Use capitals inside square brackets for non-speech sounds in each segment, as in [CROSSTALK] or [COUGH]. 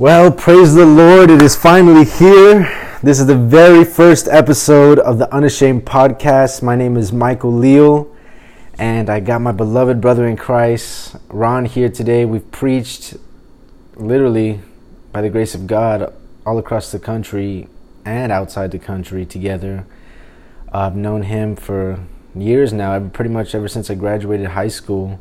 Well, praise the Lord, it is finally here. This is the very first episode of the Unashamed podcast. My name is Michael Leal, and I got my beloved brother in Christ, Ron, here today. We've preached literally by the grace of God all across the country and outside the country together. I've known him for years now, pretty much ever since I graduated high school.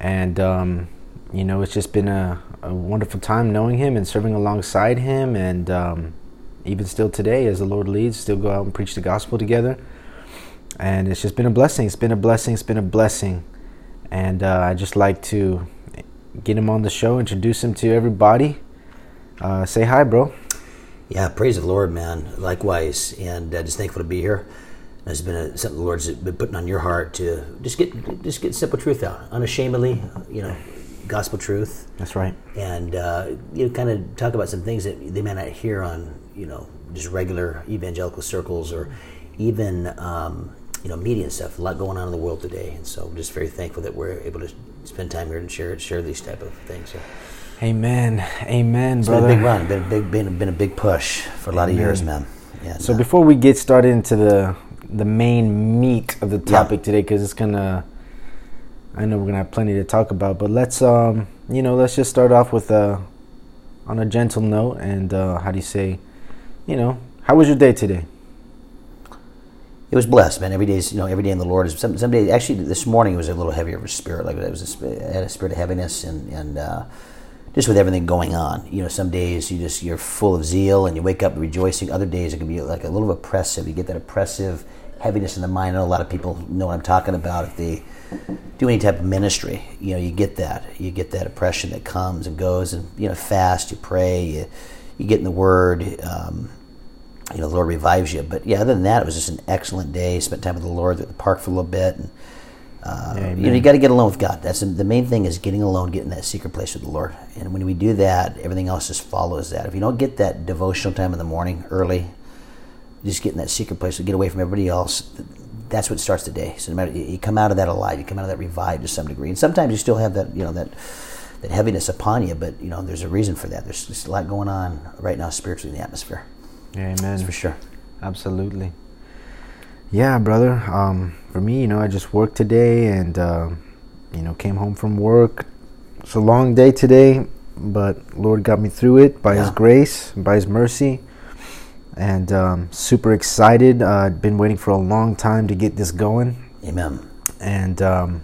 And, um, you know, it's just been a, a, wonderful time knowing him and serving alongside him. And um, even still today, as the Lord leads, still go out and preach the gospel together. And it's just been a blessing. It's been a blessing. It's been a blessing. And uh, I just like to get him on the show, introduce him to everybody. Uh, say hi, bro. Yeah, praise the Lord, man. Likewise, and uh, just thankful to be here. It's been a, something the Lord's been putting on your heart to just get just get simple truth out, unashamedly, you know, gospel truth. That's right. And uh, you know, kind of talk about some things that they may not hear on you know just regular evangelical circles or even um, you know media and stuff. A lot going on in the world today, and so I'm just very thankful that we're able to spend time here and share share these type of things. So. Amen. Amen, it's brother. been a big run. Been a big, been, been a big push for a lot Amen. of years, man. Yeah. So no. before we get started into the the main meat of the topic yeah. today, because it's gonna, I know we're gonna have plenty to talk about, but let's um, you know, let's just start off with a, on a gentle note, and uh, how do you say, you know, how was your day today? it was blessed, man. Every day, you know, every day in the Lord is some, some days. Actually, this morning it was a little heavier of a spirit. Like it was, a, had a spirit of heaviness, and and uh, just with everything going on. You know, some days you just you're full of zeal and you wake up rejoicing. Other days it can be like a little oppressive. You get that oppressive heaviness in the mind. I know a lot of people know what I'm talking about if they do any type of ministry. You know, you get that. You get that oppression that comes and goes, and you know, fast. You pray. You you get in the Word. Um, you know, the Lord revives you. But yeah, other than that, it was just an excellent day. Spent time with the Lord at the park for a little bit. And, uh, you know, you got to get alone with God. That's the main thing is getting alone, getting that secret place with the Lord. And when we do that, everything else just follows that. If you don't get that devotional time in the morning early, just get in that secret place to get away from everybody else. That's what starts the day. So no matter you come out of that alive, you come out of that revived to some degree. And sometimes you still have that, you know, that that heaviness upon you, but you know, there's a reason for that. There's just a lot going on right now spiritually in the atmosphere. Amen. That's for sure. Absolutely. Yeah, brother. Um, for me, you know, I just worked today and, uh, you know, came home from work. It's a long day today, but Lord got me through it by yeah. His grace, by His mercy. And um, super excited. Uh, I've been waiting for a long time to get this going. Amen. And um,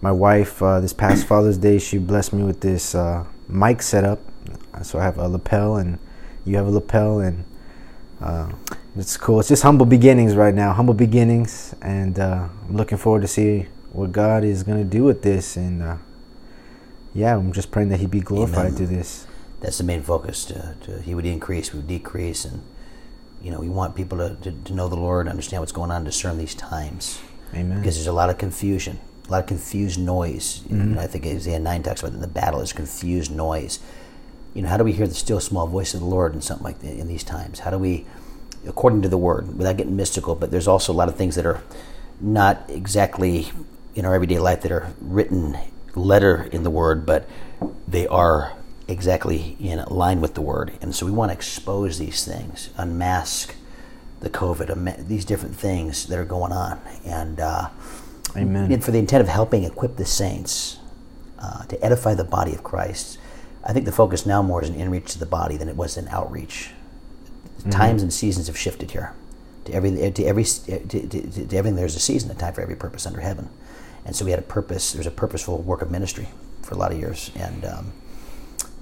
my wife, uh, this past [COUGHS] Father's Day, she blessed me with this uh, mic setup. So I have a lapel and you have a lapel and uh, it's cool. It's just humble beginnings right now, humble beginnings, and uh, I'm looking forward to see what God is going to do with this. And uh, yeah, I'm just praying that He be glorified Amen. through this. That's the main focus. To, to, he would increase, we would decrease, and you know we want people to, to, to know the Lord, understand what's going on, discern these times. Amen. Because there's a lot of confusion, a lot of confused noise. Mm-hmm. You know, I think Isaiah nine talks about in the battle is confused noise you know, how do we hear the still small voice of the Lord in something like that, in these times? How do we, according to the Word, without getting mystical, but there's also a lot of things that are not exactly in our everyday life that are written letter in the Word, but they are exactly in line with the Word. And so we want to expose these things, unmask the COVID, these different things that are going on, and uh, Amen. And for the intent of helping equip the saints uh, to edify the body of Christ I think the focus now more is an inreach to the body than it was an outreach. Mm-hmm. Times and seasons have shifted here. To every to every to, to, to, everything, there's a season, a time for every purpose under heaven, and so we had a purpose. There's a purposeful work of ministry for a lot of years, and um,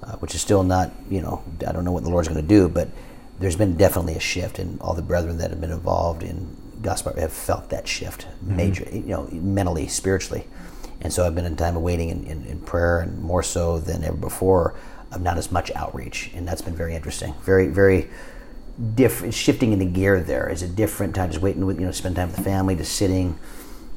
uh, which is still not, you know, I don't know what the Lord's going to do, but there's been definitely a shift, and all the brethren that have been involved in gospel have felt that shift, mm-hmm. major, you know, mentally, spiritually. And so I've been in time of waiting in, in, in prayer, and more so than ever before, of not as much outreach, and that's been very interesting. Very, very different, shifting in the gear. There is a different time, just waiting with you know, spend time with the family, just sitting,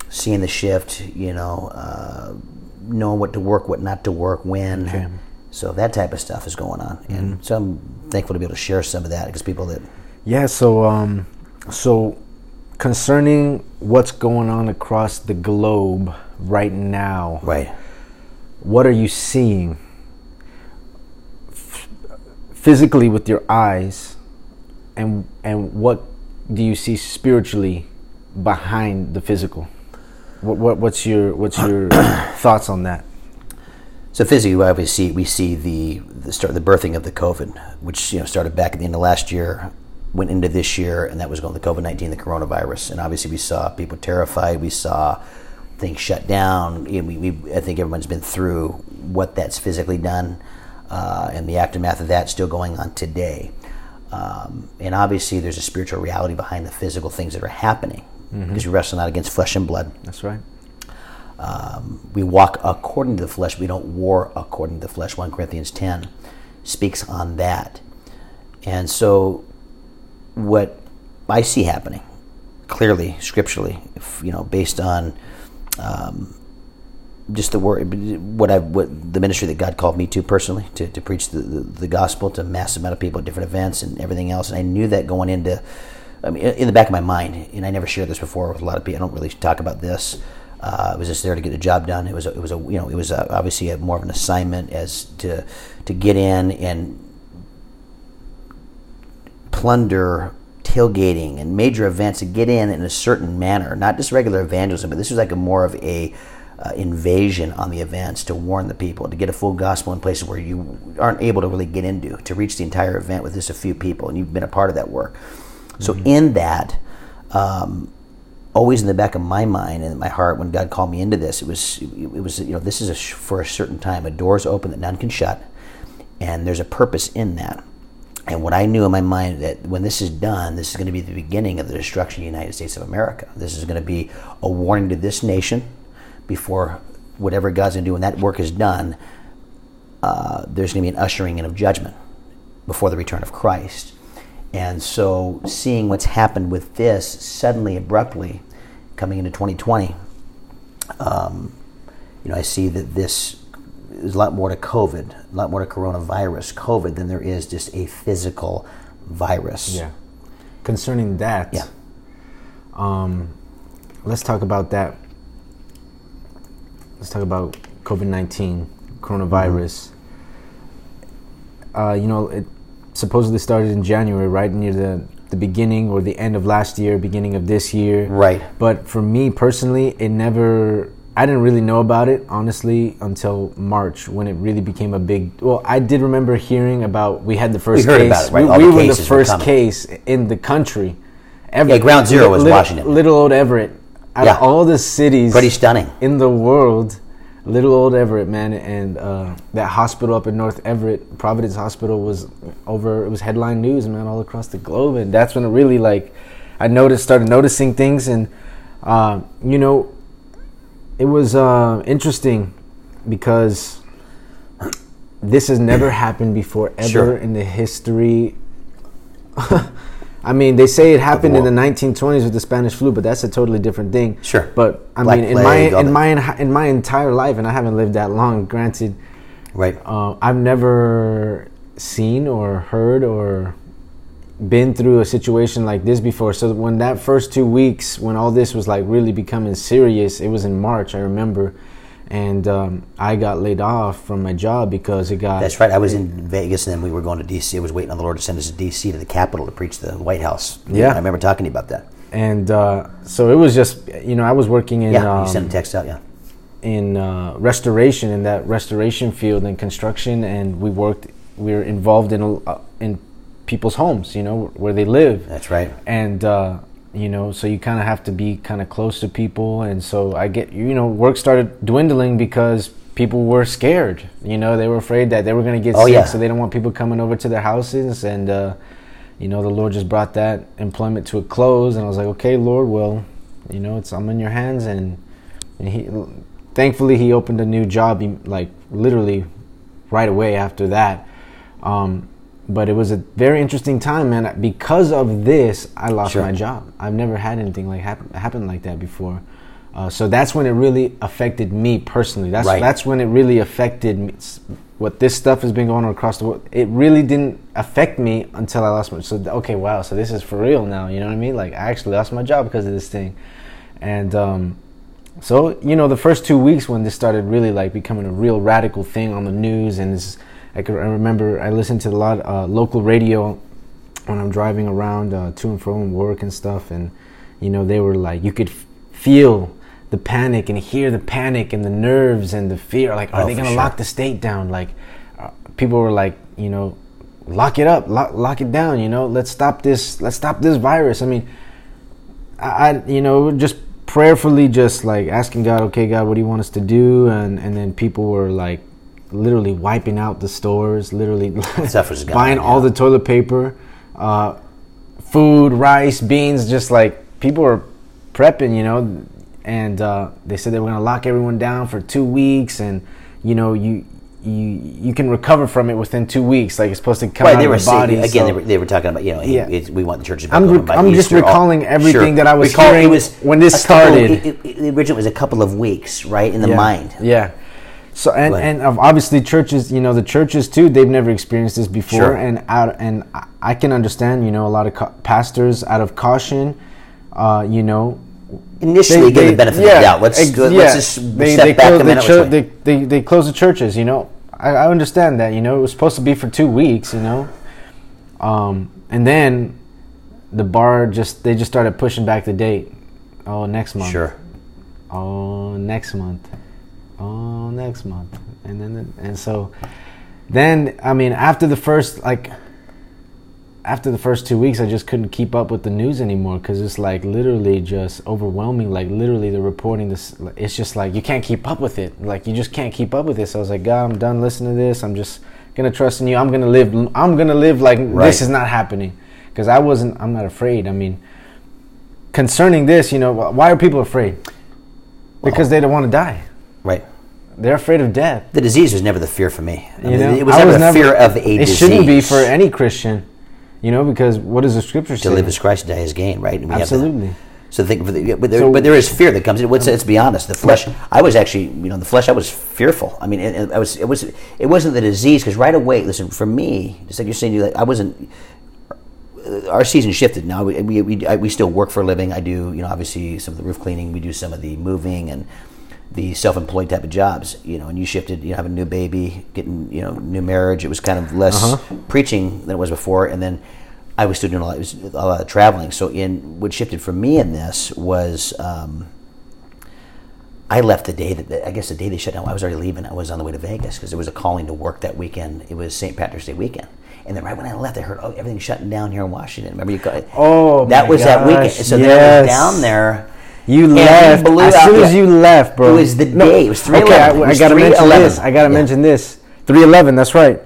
seeing the shift. You know, uh, knowing what to work, what not to work, when. So that type of stuff is going on, mm-hmm. and so I'm thankful to be able to share some of that because people that. Yeah. So, um, so concerning what's going on across the globe right now. Right. What are you seeing? physically with your eyes, and and what do you see spiritually behind the physical? What, what what's your what's your [COUGHS] thoughts on that? So physically, obviously, we see the the start the birthing of the COVID, which you know started back at the end of last year, went into this year, and that was going the COVID nineteen, the coronavirus, and obviously we saw people terrified. We saw things shut down. You know, we, we, I think everyone's been through what that's physically done, uh, and the aftermath of that still going on today. Um, and obviously, there's a spiritual reality behind the physical things that are happening because mm-hmm. we wrestle not against flesh and blood. That's right. Um, we walk according to the flesh. We don't war according to the flesh. 1 Corinthians 10 speaks on that. And so, what I see happening clearly, scripturally, if, you know, based on um, just the word, what I, what the ministry that God called me to personally to, to preach the, the, the gospel to a massive amount of people at different events and everything else. And I knew that going into, I mean, in the back of my mind, and I never shared this before with a lot of people. I don't really talk about this. Uh, I was just there to get the job done. It was a, it was a you know it was a, obviously a, more of an assignment as to to get in and plunder tailgating and major events to get in in a certain manner, not just regular evangelism, but this was like a more of a uh, invasion on the events to warn the people, to get a full gospel in places where you aren't able to really get into, to reach the entire event with just a few people, and you've been a part of that work. Mm-hmm. So in that, um, always in the back of my mind and my heart when God called me into this. It was it was you know this is a, for a certain time. A door's open that none can shut, and there's a purpose in that. And what I knew in my mind that when this is done, this is going to be the beginning of the destruction of the United States of America. This is going to be a warning to this nation before whatever God's going to do when that work is done. Uh, there's going to be an ushering in of judgment before the return of Christ. And so, seeing what's happened with this suddenly, abruptly, coming into 2020, um, you know, I see that this is a lot more to COVID, a lot more to coronavirus, COVID, than there is just a physical virus. Yeah. Concerning that, yeah. Um, let's talk about that. Let's talk about COVID 19, coronavirus. Mm-hmm. Uh, you know, it, supposedly started in January, right near the the beginning or the end of last year, beginning of this year. Right. But for me personally, it never. I didn't really know about it honestly until March when it really became a big. Well, I did remember hearing about. We had the first. We heard case. about it, right? We, All we the were the first case in the country. Yeah, ground zero was little, Washington. Little old Everett. Out Yeah. of all the cities Pretty stunning. in the world, little old Everett, man, and uh, that hospital up in North Everett, Providence Hospital, was over. It was headline news, man, all across the globe, and that's when it really like I noticed, started noticing things, and uh, you know, it was uh, interesting because this has never happened before ever Sure. in the history. [LAUGHS] I mean, they say it happened in the 1920s with the Spanish flu, but that's a totally different thing. Sure. But I Black mean, in my in my in my entire life, and I haven't lived that long. Granted, Right. uh, I've never seen or heard or been through a situation like this before. So when that first two weeks, when all this was like really becoming serious, it was in March. I remember, and um, I got laid off from my job because it got. That's right. I was in Vegas, and then we were going to D.C. I was waiting on the Lord to send us to D.C. to the Capitol to preach the White House. Yeah. I remember talking to you about that. and uh, so it was just you know I was working in Yeah, um, you sent a text out. Yeah. in uh, restoration in that restoration field and construction and we worked we were involved in a- uh, in people's homes you know where they live That's right. and uh, you know so you kind of have to be kind of close to people. And so i get you know work started dwindling because people were scared. You know they were afraid that they were going to get Oh, sick yeah. so they don't want people coming over to their houses. And uh, you know the lord just brought that employment to a close. And i was like okay lord well you know it's i'm in your hands. And, and he thankfully he opened a new job like literally right away after that. Um, but it was a very interesting time, man. Because of this, I lost Sure. my job. I've never had anything like happen, happen like that before. Uh, so that's when it really affected me personally. That's Right. that's when it really affected me. What this stuff has been going on across the world. It really didn't affect me until I lost my. So okay, wow. So this is for real now. You know what I mean? Like I actually lost my job because of this thing, and um, so you know the first two weeks when this started really like becoming a real radical thing on the news and this, I could I remember I listened to a lot uh, local radio when I'm driving around uh, to and from work and stuff, and you know they were like you could f- feel the panic and hear the panic and the nerves and the fear. Like, are Oh, they gonna sure. lock the state down? Like, uh, people were like, you know, lock it up, lock, lock it down. You know, let's stop this. Let's stop this virus. I mean, I, I you know just prayerfully just like asking God, okay, God, what do you want us to do? And and then people were like literally wiping out the stores, literally was [LAUGHS] gone, buying all yeah. the toilet paper, uh, food, rice, beans, just like people were prepping, you know. And uh, they said they were gonna lock everyone down for two weeks, and you know you. You, you can recover from it within two weeks. Like it's supposed to come Right, out they of were the saying, body. again. so- they, were, they were talking about you know Yeah. it's, we want the churches back I'm rec- I'm just Easter, all- recalling everything that I was Recall- hearing when this a couple- started. It, it, it originally was a couple of weeks, right, in the yeah. mind. Yeah. So and and obviously churches, you know, the churches too, they've never experienced this before, Sure. and out and I- can understand, you know, a lot of co- pastors out of caution, uh, you know, Initially, give the benefit of the doubt. Let's ex- let's yeah. just they, step they back close a minute. the chur- they, they they close the churches, you know. I, I understand that, you know, it was supposed to be for two weeks, you know, um, and then the bar just they just started pushing back the date. Oh, next month. Sure. oh next month oh next month. And then and so then i mean after the first like after the first two weeks i just couldn't keep up with the news anymore because it's like literally just overwhelming like literally the reporting this it's just like you can't keep up with it. Like you just can't keep up with this so i was like god i'm done listening to this. I'm just gonna trust in you. I'm gonna live i'm gonna live like Right. this is not happening. Because i wasn't i'm not afraid. I mean concerning this you know why are people afraid? Because they don't want to die Right. they're afraid of death. The disease was never the fear for me. I You mean, know, it was I never a fear of a It disease. shouldn't be for any Christian, you know, because what does the scripture to say? To live as Christ, die as gain. Right. And we have the- Absolutely. So think, for the, but, there, So- but there is fear that comes in. Let's, let's be honest. The flesh. I was actually, you know, the flesh. I was fearful. I mean, it, it- I was. It was. It wasn't the disease because right away. Listen, for me, just like you're saying, you like, I wasn't. uh, Our season shifted. Now we we we, I, we still work for a living. I do, you know, obviously some of the roof cleaning. We do some of the moving and the self-employed type of jobs. You know, and you shifted. You know, having a new baby, getting you know, new marriage. It was kind of less Uh-huh. preaching than it was before, and then. I was still doing a lot, it was a lot of traveling. So, in what shifted for me in this was um, I left the day that I guess the day they shut down. I was already leaving. I was on the way to Vegas because there was a calling to work that weekend. It was St. Patrick's Day weekend, and then right when I left, I heard oh everything's shutting down here in Washington. Remember you? Got, Oh, that was that weekend. gosh, So then I was down there. You and left as soon as you left, bro. It was the day. It was 3:11. Okay, I, I gotta mention 3:11. this. I gotta Yeah. mention this. Three eleven. That's right.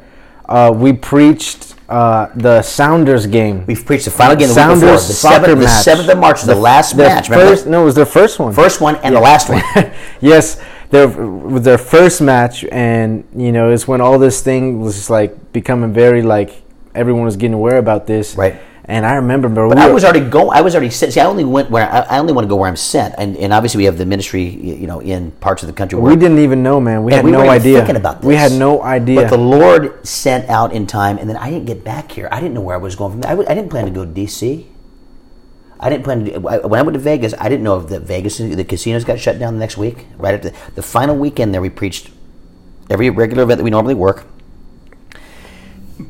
Uh, we preached uh, the Sounders game. We preached the final game the week Sounders before. The seventh, the seventh of March was the, last match. Remember? No, it was their first one. First one and the last one. [LAUGHS] yes, their their first match, and you know, it's when all this thing was just like becoming very like everyone was getting aware about this. Right. And I remember, bro. But we I were- was already going. I was already sent. See, I only went where I, I only want to go where I'm sent, and, and obviously we have the ministry, you know, in parts of the country. Where we didn't even know, man. We had we no idea. thinking about this. We had no idea. But the Lord sent out in time, and then I didn't get back here. I didn't know where I was going from. there. I, w- I didn't plan to go to D.C. I didn't plan to. do- When I went to Vegas, I didn't know if the Vegas the casinos got shut down the next week. Right after the, the final weekend there, we preached every regular event that we normally work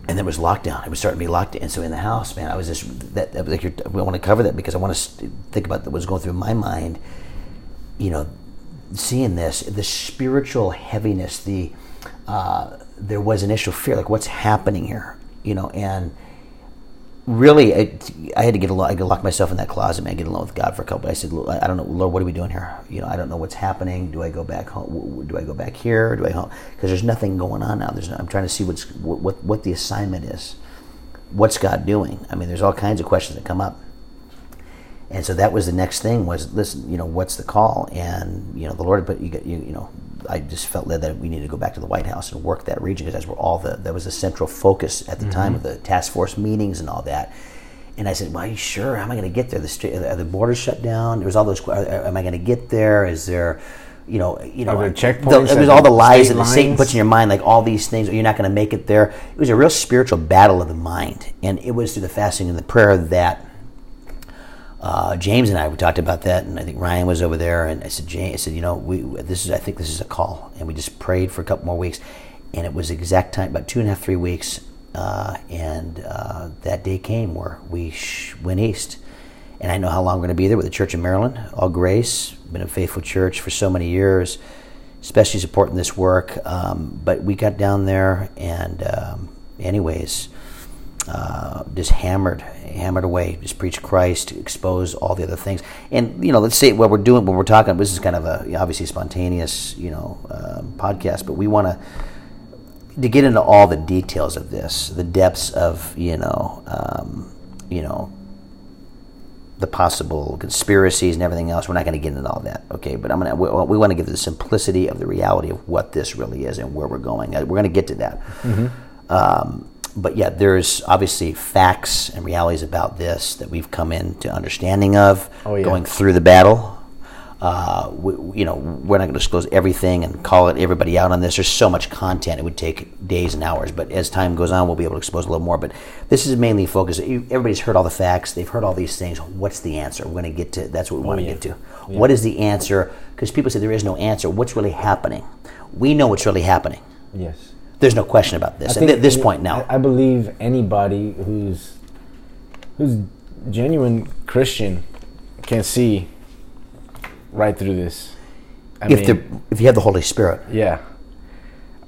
and there was lockdown. It was starting to be locked in. So in the house, man, I was just that. that like I want to cover that because I want to think about what was going through my mind. You know, seeing this, the spiritual heaviness, the uh, there was initial fear, like what's happening here, you know, and really, it, I had to get alone. I to myself in that closet, man. Get alone with God for a couple. I said, I don't know, Lord, what are we doing here? You know, I don't know what's happening. Do I go back home? Do I go back here? Do I home? Because there's nothing going on now. There's no, I'm trying to see what's what, what what the assignment is. What's God doing? I mean, there's all kinds of questions that come up. And so that was the next thing was listen, you know, what's the call? And you know, the Lord, but you you, you know, I just felt led that we needed to go back to the White House and work that region because that's where all the that was the central focus at the time of the task force meetings and all that. And I said, "Well, are you sure? How am I going to get there? The are the borders shut down? There was all those. are- Am I going to get there? Is there, you know, you know, the- checkpoints was all the lies that Satan puts in your mind, like all these things. You're not going to make it there. It was a real spiritual battle of the mind, and it was through the fasting and the prayer that uh, James and I we talked about that, and I think Ryan was over there, and I said, James, I said, you know, we this is I think this is a call, and we just prayed for a couple more weeks, and it was exact time about two and a half, three weeks. Uh, and uh, that day came where we sh- went east. And I know how long we're going to be there with the Church of Maryland, All Grace. Been a faithful church for so many years, especially supporting this work. Um, but we got down there, and um, anyways, uh, just hammered, hammered away. Just preach Christ, expose all the other things, and you know, let's say what we're doing, what we're talking. This is kind of a obviously spontaneous, you know, um, podcast, but we want to to get into all the details of this, the depths of you know, um, you know, the possible conspiracies and everything else. We're not going to get into all that, okay? But I'm gonna we, we want to give the simplicity of the reality of what this really is and where we're going. Uh, We're going to get to that. Um, but yeah, there's obviously facts and realities about this that we've come into understanding of Oh, yeah. going through the battle. Uh, we, you know, we're not going to disclose everything and call it everybody out on this. There's so much content; it would take days and hours. But as time goes on, we'll be able to expose a little more. But this is mainly focused. Everybody's heard all the facts; they've heard all these things. What's the answer? We're going to get to. That's what we want to yeah. get to. What is the answer? Because people say there is no answer. What's really happening? We know what's really happening. Yes. There's no question about this. I At this point now, I, believe anybody who's who's genuine Christian can see right through this. I if mean, the if you have the Holy Spirit yeah,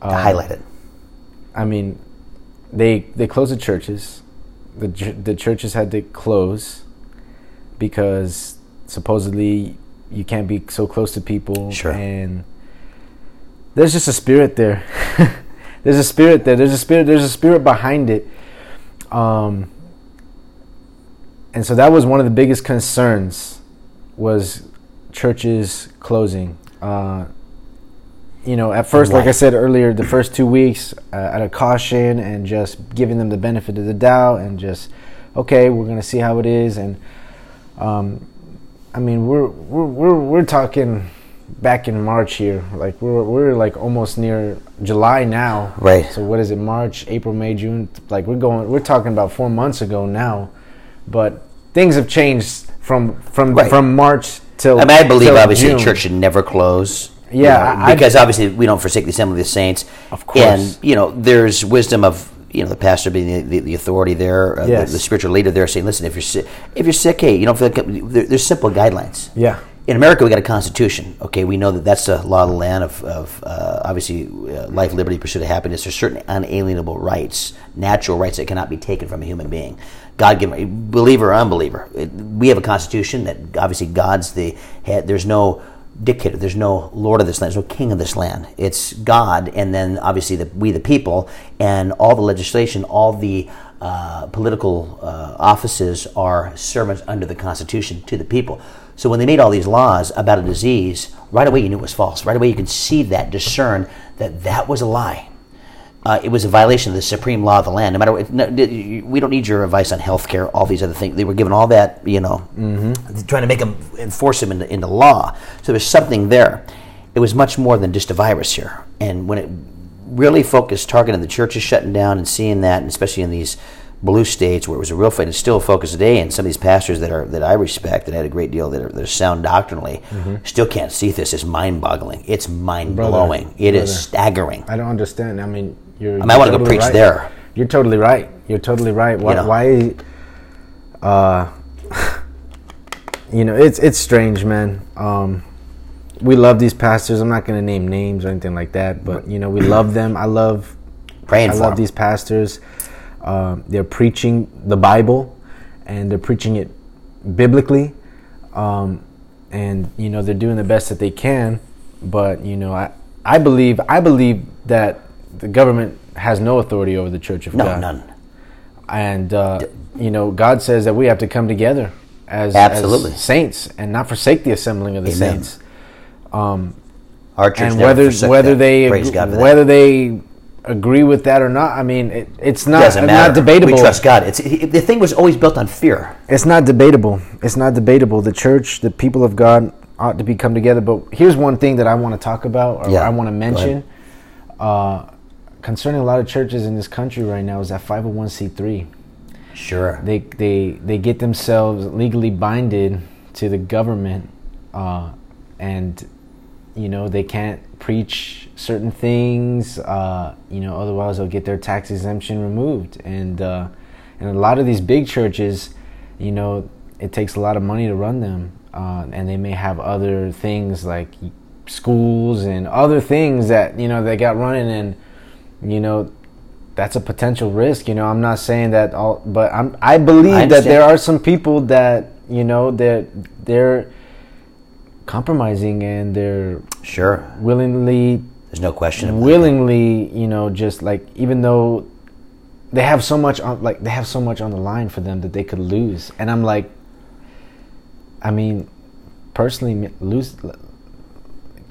to highlight it, um, I mean, they they closed the churches. The the churches had to close because supposedly you can't be so close to people. Sure. And there's just a spirit there. [LAUGHS] there's a spirit there. There's a spirit. There's a spirit behind it. Um. And so that was one of the biggest concerns was churches closing. Uh, you know, at first, like I said earlier, the first two weeks uh, out of caution and just giving them the benefit of the doubt and just, okay, we're gonna see how it is. And um, I mean, we're we're we're we're talking back in March here. Like we're we're like almost near July now. Right. So what is it? March, April, May, June. Like we're going. We're talking about four months ago now, but things have changed from from Right. from March till. I mean, I believe obviously June. the church should never close. you Yeah, know, I- I- because obviously we don't forsake the assembly of the saints. Of course. and you know there's wisdom of you know the pastor being the, the, the authority there, uh, Yes. the, the spiritual leader there, saying, listen, if you're sick, if you're sick, hey, you don't feel like there, there's simple guidelines. Yeah. In America, we got a constitution. Okay, we know that that's the law of the land of, of uh, obviously uh, life, liberty, pursuit of happiness. There's certain unalienable rights, natural rights that cannot be taken from a human being. God given, believer or unbeliever. It, we have a constitution that obviously God's the head. There's no dictator. There's no lord of this land. There's no king of this land. It's God, and then obviously the, we the people, and all the legislation, all the uh, political uh, offices are servants under the Constitution to the people. So when they made all these laws about a disease, right away you knew it was false. Right away you could see that, discern that that was a lie. Uh, it was a violation of the supreme law of the land. No matter what, no, we don't need your advice on health care, all these other things. They were given all that, you know, trying to make them enforce them into, into law. So there's something there. It was much more than just a virus here. And when it really focused, targeting the churches shutting down and seeing that, and especially in these blue states where it was a real fight, it's still a focus today. And some of these pastors that are that I respect, that had a great deal that are, that are sound doctrinally, still can't see this. It's mind-boggling. It's mind-blowing. It is brother. staggering. I don't understand. I mean, you're. I might want to go preach right. there. You're totally right. You're totally right. Why? You know. why uh, [LAUGHS] you know, it's it's strange, man. Um, we love these pastors. I'm not going to name names or anything like that, but you know, we love them. I love Praying I for love them. these pastors. Um, they're preaching the Bible, and they're preaching it biblically, um, and you know they're doing the best that they can. But you know, I I believe I believe that the government has no authority over the Church of No, God. No, none. And uh, you know, God says that we have to come together as, Absolutely. as saints and not forsake the assembling of the Amen. saints. Our church and whether whether that. they Praise God for that. whether they agree with that or not, I mean, it, it's not doesn't matter. not debatable. We trust God. It's it, the thing was always built on fear. It's not debatable. It's not debatable. The church, the people of God, ought to be come together. But here's one thing that I want to talk about, or Yeah, I want to mention, uh, concerning a lot of churches in this country right now is that 501c3. Sure. They they they get themselves legally binded to the government, uh, and you know, they can't preach certain things. Uh, you know, otherwise they'll get their tax exemption removed. And uh, and a lot of these big churches, you know, it takes a lot of money to run them, uh, and they may have other things like schools and other things that you know they got running, and you know that's a potential risk. You know, I'm not saying that all, but I'm I believe I that there are some people that you know that they're compromising and they're Sure. willingly There's no question. willingly you know just like even though they have so much on like they have so much on the line for them that they could lose and i'm like i mean personally lose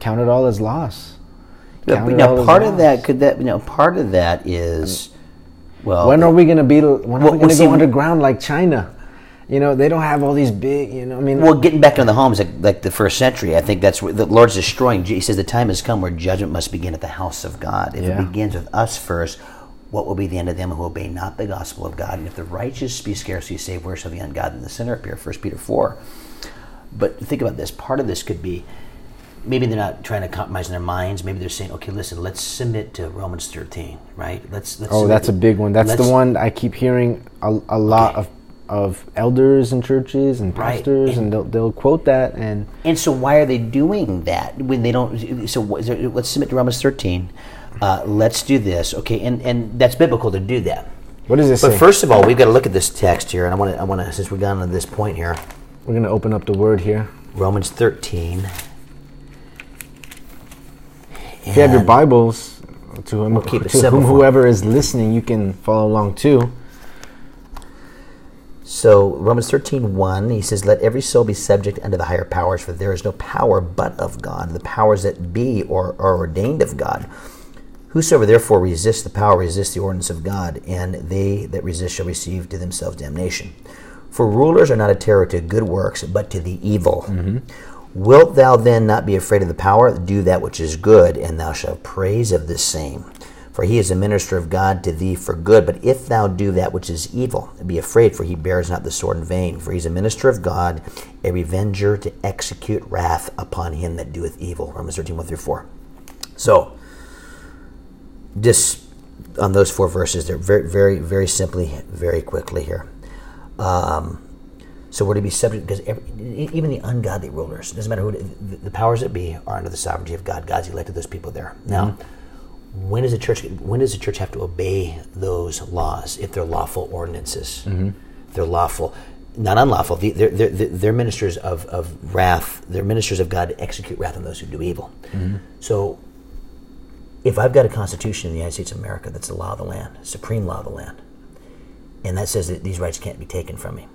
count it all as loss yeah, now, part of loss. that could that you know part of that is well. when are we going to be when are Well, we going to see, go underground like china you know they don't have all these big you know i mean Well, getting back into the homes like, like the first century, I think that's what the Lord's destroying. He says the time has come where judgment must begin at the house of God. If Yeah. it begins with us first, what will be the end of them who obey not the gospel of God? And if the righteous be scarcely saved, where shall the ungodly and the sinner appear? First Peter four. But think about this. Part of this could be maybe they're not trying to compromise in their minds. Maybe they're saying, okay, listen, let's submit to Romans thirteen, right? Let's. let's oh that's a big one that's the one i keep hearing a, a lot of of elders and churches and Right. pastors And- and they'll, they'll quote that and And so, why are they doing that when they don't? So, what is there, let's submit to Romans thirteen. Uh, let's do this, okay? And and that's biblical to do that. what does it But say first of all, we've got to look at this text here, and I want to, I want to, since we've gotten to this point here, we're going to open up the word here Romans thirteen. If you have your Bibles, to, whom, We'll keep it to simple whom whoever is listening, you can follow along too. So Romans 13, 1, he says, Let every soul be subject unto the higher powers, for there is no power but of God. The powers that be or are ordained of God. Whosoever therefore resists the power resists the ordinance of God, and they that resist shall receive to themselves damnation. For rulers are not a terror to good works, but to the evil. Mm-hmm. Wilt thou then not be afraid of the power? Do that which is good, and thou shalt praise of the same. For he is a minister of God to thee for good. But if thou do that which is evil, be afraid, for he bears not the sword in vain. For he is a minister of God, a revenger to execute wrath upon him that doeth evil. Romans 13, 1 through 4. So, just on those four verses, they're very, very, very simply, very quickly here. Um, so we're to be subject because every, even the ungodly rulers, doesn't matter who the, the powers that be, are under the sovereignty of God. God's elected those people there. Now, when does the church when does the church have to obey those laws if they're lawful ordinances? If they're lawful, not unlawful. They're, they're, they're, they're ministers of, of wrath. They're ministers of God to execute wrath on those who do evil. Mm-hmm. So, if I've got a constitution in the United States of America that's the law of the land, supreme law of the land, and that says that these rights can't be taken from me,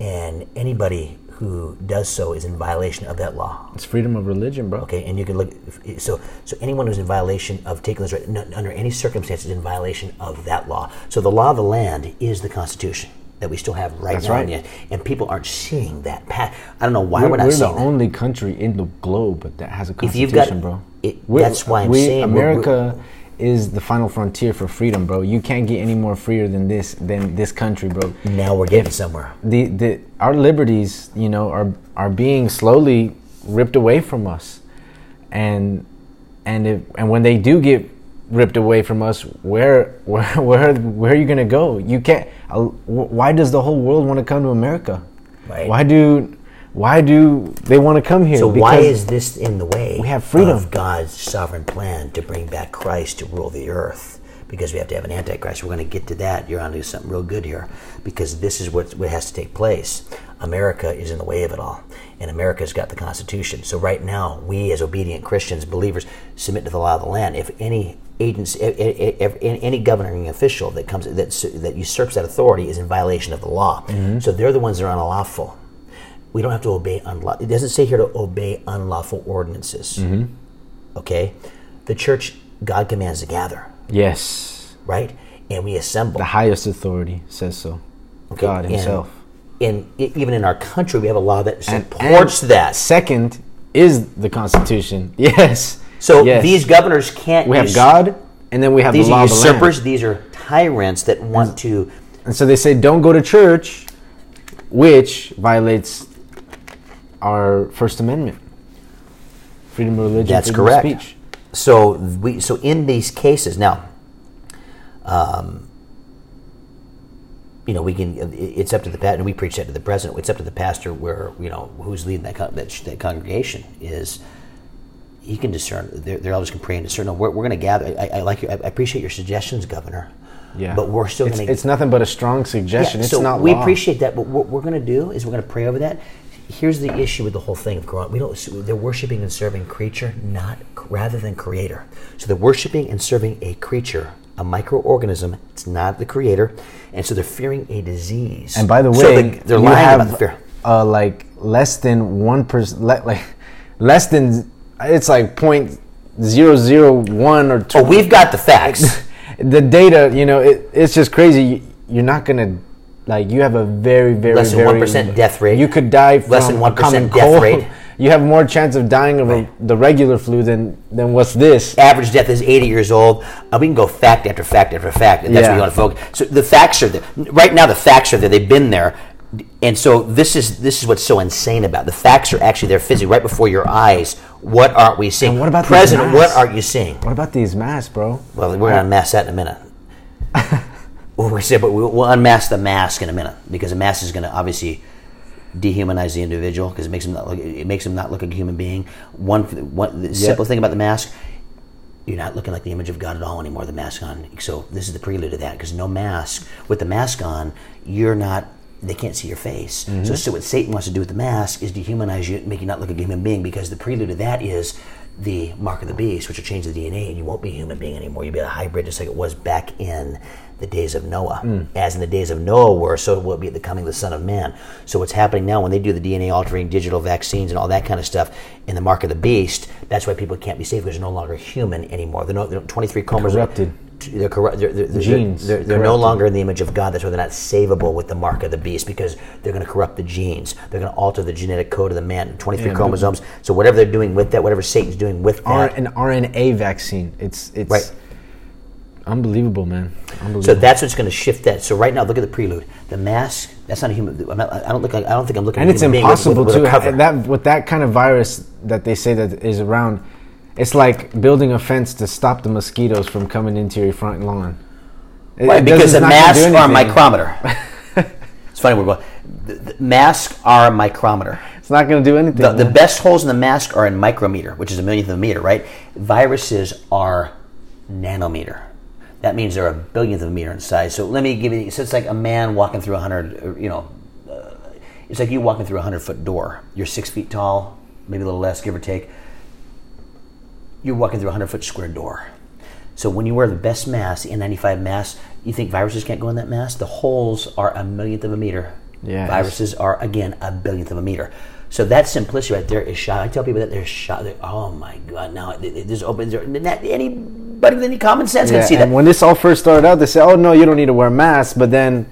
and anybody who does so is in violation of that law. It's freedom of religion, bro. Okay, and you can look. So, so anyone who's in violation of taking this right, n- under any circumstances, is in violation of that law. So, the law of the land is the Constitution that we still have right That's now, right. and, and people aren't seeing that. Pa- I don't know why We're, we're, not we're the that. only country in the globe that has a constitution, got- bro. it- that's why I'm we, saying we're- we're- America is the final frontier for freedom, bro. You can't get any more freer than this than this country, bro. Now we're getting somewhere. the, the our liberties, you know, are are being slowly ripped away from us, and and if and when they do get ripped away from us, where [LAUGHS] where where where are you gonna go? You can't. uh, Why does the whole world want to come to America? Right. Why do why do they want to come here? So why is this in the way we have freedom. of God's sovereign plan to bring back Christ to rule the earth? Because we have to have an antichrist. We're going to get to that. You're onto something real good here, because this is what, what has to take place. America is in the way of it all, and America's got the Constitution. So right now, we as obedient Christians, believers, submit to the law of the land. If any agency, any governing official that comes that that usurps that authority is in violation of the law, mm-hmm. so they're the ones that are unlawful we don't have to obey unlawful. It doesn't say here to obey unlawful ordinances. Mm-hmm. Okay, the church God commands to gather, yes, right? And we assemble. the highest authority says so. Okay, God Himself. In e- even in our country, we have a law that supports and that. Second is the Constitution. [LAUGHS] Yes. So Yes. these governors can't. we have us- God, and then we have These the law are of the usurpers. These are tyrants that want to. And so they say, don't go to church, which violates our First Amendment. freedom of religion, That's freedom correct. of speech. So we so in these cases now, um, you know, we can. It's up to the pastor, and we preach that to the president. It's up to the pastor, where you know who's leading that con- that, that congregation is. He can discern. Their, their elders can pray and discern. No, we're, we're going to gather. I, I like. Your, I appreciate your suggestions, Governor. Yeah, But we're still it's, going to. it's nothing but a strong suggestion. it's so not we law. appreciate that, but what we're going to do is we're going to pray over that. Here's the issue with the whole thing of growing. We don't. They're worshiping and serving creature, not rather than creator. So they're worshiping and serving a creature, a microorganism. It's not the creator, and so they're fearing a disease. And by the way, so they, they're lying have about the fear. uh, like less than one percent, like less than it's like point zero zero one or two. Oh, we've got the facts. [LAUGHS] the data, you know, it, it's just crazy. You're not gonna like you have a very very Less than very 1% death rate. You could die from Less than 1% common death cold. rate. [LAUGHS] You have more chance of dying of a, the regular flu than than what's this. average death is 80 years old. Uh, we can go fact after fact after fact, and that's Yeah. what you want to focus. So the facts are there. Right now, the facts are there. They've been there, and so this is this is what's so insane about it. the facts are actually there physically right before your eyes. What aren't we seeing? And what about these President? What aren't you seeing? What about these masks, bro? Well, we're going to unmask that in a minute. [LAUGHS] well, we said, but we'll, we'll unmask the mask in a minute because the mask is going to obviously dehumanize the individual because it makes him not look, it makes him not look like a human being. One, one the simple thing about the mask, you're not looking like the image of God at all anymore. The mask on, so this is the prelude to that because no mask with the mask on, you're not. They can't see your face. So, mm-hmm. so what Satan wants to do with the mask is dehumanize you, make you not look like a human being. Because the prelude to that is the mark of the beast, which will change the DNA, and you won't be a human being anymore. You'll be a hybrid, just like it was back in the days of Noah. As in the days of Noah were, so will it be at the coming of the Son of Man. So what's happening now when they do the DNA altering digital vaccines and all that kind of stuff in the mark of the beast, that's why people can't be saved because they're no longer human anymore. They're, no, they're 23 chromosomes. Corrupted. They're, corrupt, they're, they're, Genes They're, they're no longer in the image of God. That's why they're not savable with the mark of the beast because they're going to corrupt the genes. They're going to alter the genetic code of the man. 23 Yeah, chromosomes. So whatever they're doing with that, whatever Satan's doing with that, an RNA vaccine. It's it's Right. Unbelievable, man. Unbelievable. So that's what's going to shift that. So right now, look at the prelude. The mask. That's not a human. I'm not, I don't look like. I don't think I'm looking. and it's human being with- impossible with, with to cover. that with that kind of virus that they say that is around. It's like building a fence to stop the mosquitoes from coming into your front lawn. It- Right, it because the it's not gonna do masks are a micrometer. [LAUGHS] it's funny. We're going. The, the masks are a micrometer. It's not going to do anything. The, the best holes in the mask are in micrometer, which is a millionth of a meter, right? Viruses are nanometer. That means they're a billionth of a meter in size. So let me give you. So it's like a man walking through a hundred. You know, uh, it's like you walking through a hundred foot door. You're six feet tall, maybe a little less, give or take. You're walking through a hundred foot square door. So when you wear the best mask, the N95 mask, you think viruses can't go in that mask? The holes are a millionth of a meter. Yes. Viruses are again a billionth of a meter. So that simplicity right there is shot. I tell people that they're shot. They're, oh my god! Now this opens. not Anybody with any common sense Yeah, can see that. and when this all first started out, they said, "Oh no, you don't need to wear a mask." But then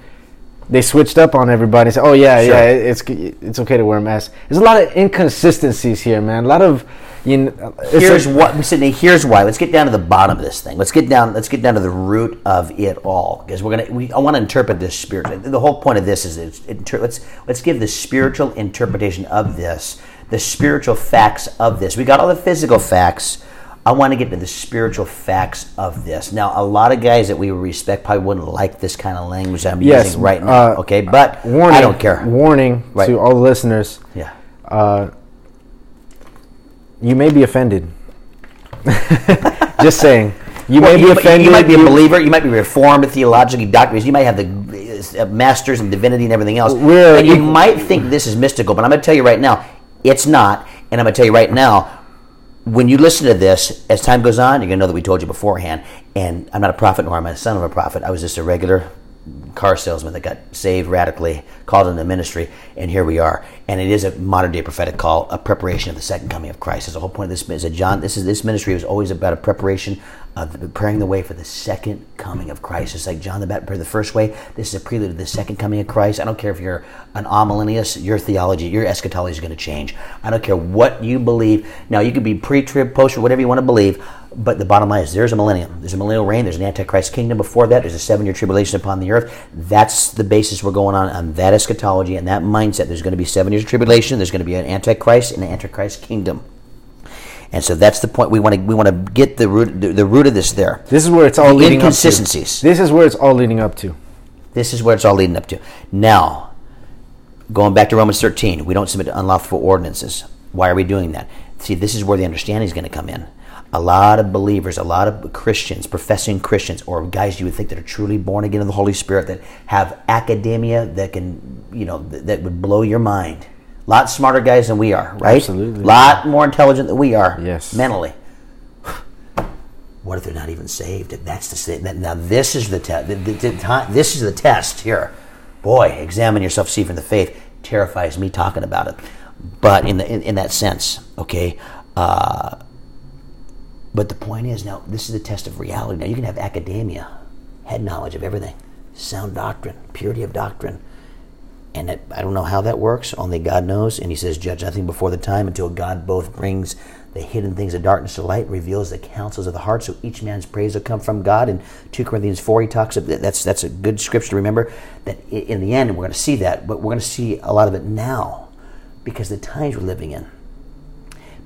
they switched up on everybody. Said, "Oh yeah, Sure. yeah, it's it's okay to wear a mask." There's a lot of inconsistencies here, man. A lot of you know. here's like- what Sydney. Here's why. Let's get down to the bottom of this thing. Let's get down. Let's get down to the root of it all because we're gonna. We, I want to interpret this spiritually. The whole point of this is it's, inter, let's let's give the spiritual interpretation of this, the spiritual facts of this. We got all the physical facts. I want to get to the spiritual facts of this. Now, a lot of guys that we respect probably wouldn't like this kind of language I'm Yes, using right now. uh, okay, but warning. I don't care. Warning Right. to all the listeners. Yeah. Uh, you may be offended. [LAUGHS] Just saying. You Well, may be offended. you might be a believer. You might be reformed theologically, doctors. You might have the uh, masters in divinity and everything else. We're and you might think this is mystical, but I'm going to tell you right now, it's not. And I'm going to tell you right now, when you listen to this, as time goes on, you're going to know that we told you beforehand. And I'm not a prophet, nor am I a son of a prophet. I was just a regular car salesman that got saved radically, called into ministry, and here we are. And it is a modern day prophetic call, a preparation of the second coming of Christ. That's the whole point of this. Is that John? This is this ministry was always about a preparation of preparing the way for the second coming of Christ. It's like John the Baptist prepared the first way. This is a prelude to the second coming of Christ. I don't care if you're an amillennialist, your theology, your eschatology is going to change. I don't care what you believe. Now you could be pre-trib, post-trib, whatever you want to believe. But the bottom line is there's a millennium. There's a millennial reign. There's an antichrist kingdom before that. There's a seven-year tribulation upon the earth. That's the basis we're going on on that eschatology and that mindset. There's going to be seven years of tribulation. There's going to be an antichrist and an antichrist kingdom. And so that's the point we want to we want to get the root the, the root of this there. This is where it's all The leading up to. inconsistencies. This is where it's all leading up to. This is where it's all leading up to. Now, going back to Romans 13, we don't submit to unlawful ordinances. Why are we doing that? See, this is where the understanding is going to come in. A lot of believers, a lot of Christians, professing Christians, or guys you would think that are truly born again of the Holy Spirit, that have academia that can, you know, that, that would blow your mind. A lot smarter guys than we are, right? Absolutely. A lot more intelligent than we are. Yes. Mentally. What if they're not even saved? And that's the sa- that- now. This is the test. This is the test here. Boy, examine yourself, see from the faith. Terrifies me talking about it, but in the in, in that sense, okay. Uh, but the point is now this is the test of reality. Now you can have academia, head knowledge of everything, sound doctrine, purity of doctrine, and it, I don't know how that works. Only God knows. And He says, "Judge nothing before the time until God both brings the hidden things of darkness to light, reveals the counsels of the heart. So each man's praise will come from God." In two Corinthians four, he talks. Of, that's that's a good scripture to remember. That in the end, we're going to see that, but we're going to see a lot of it now because the times we're living in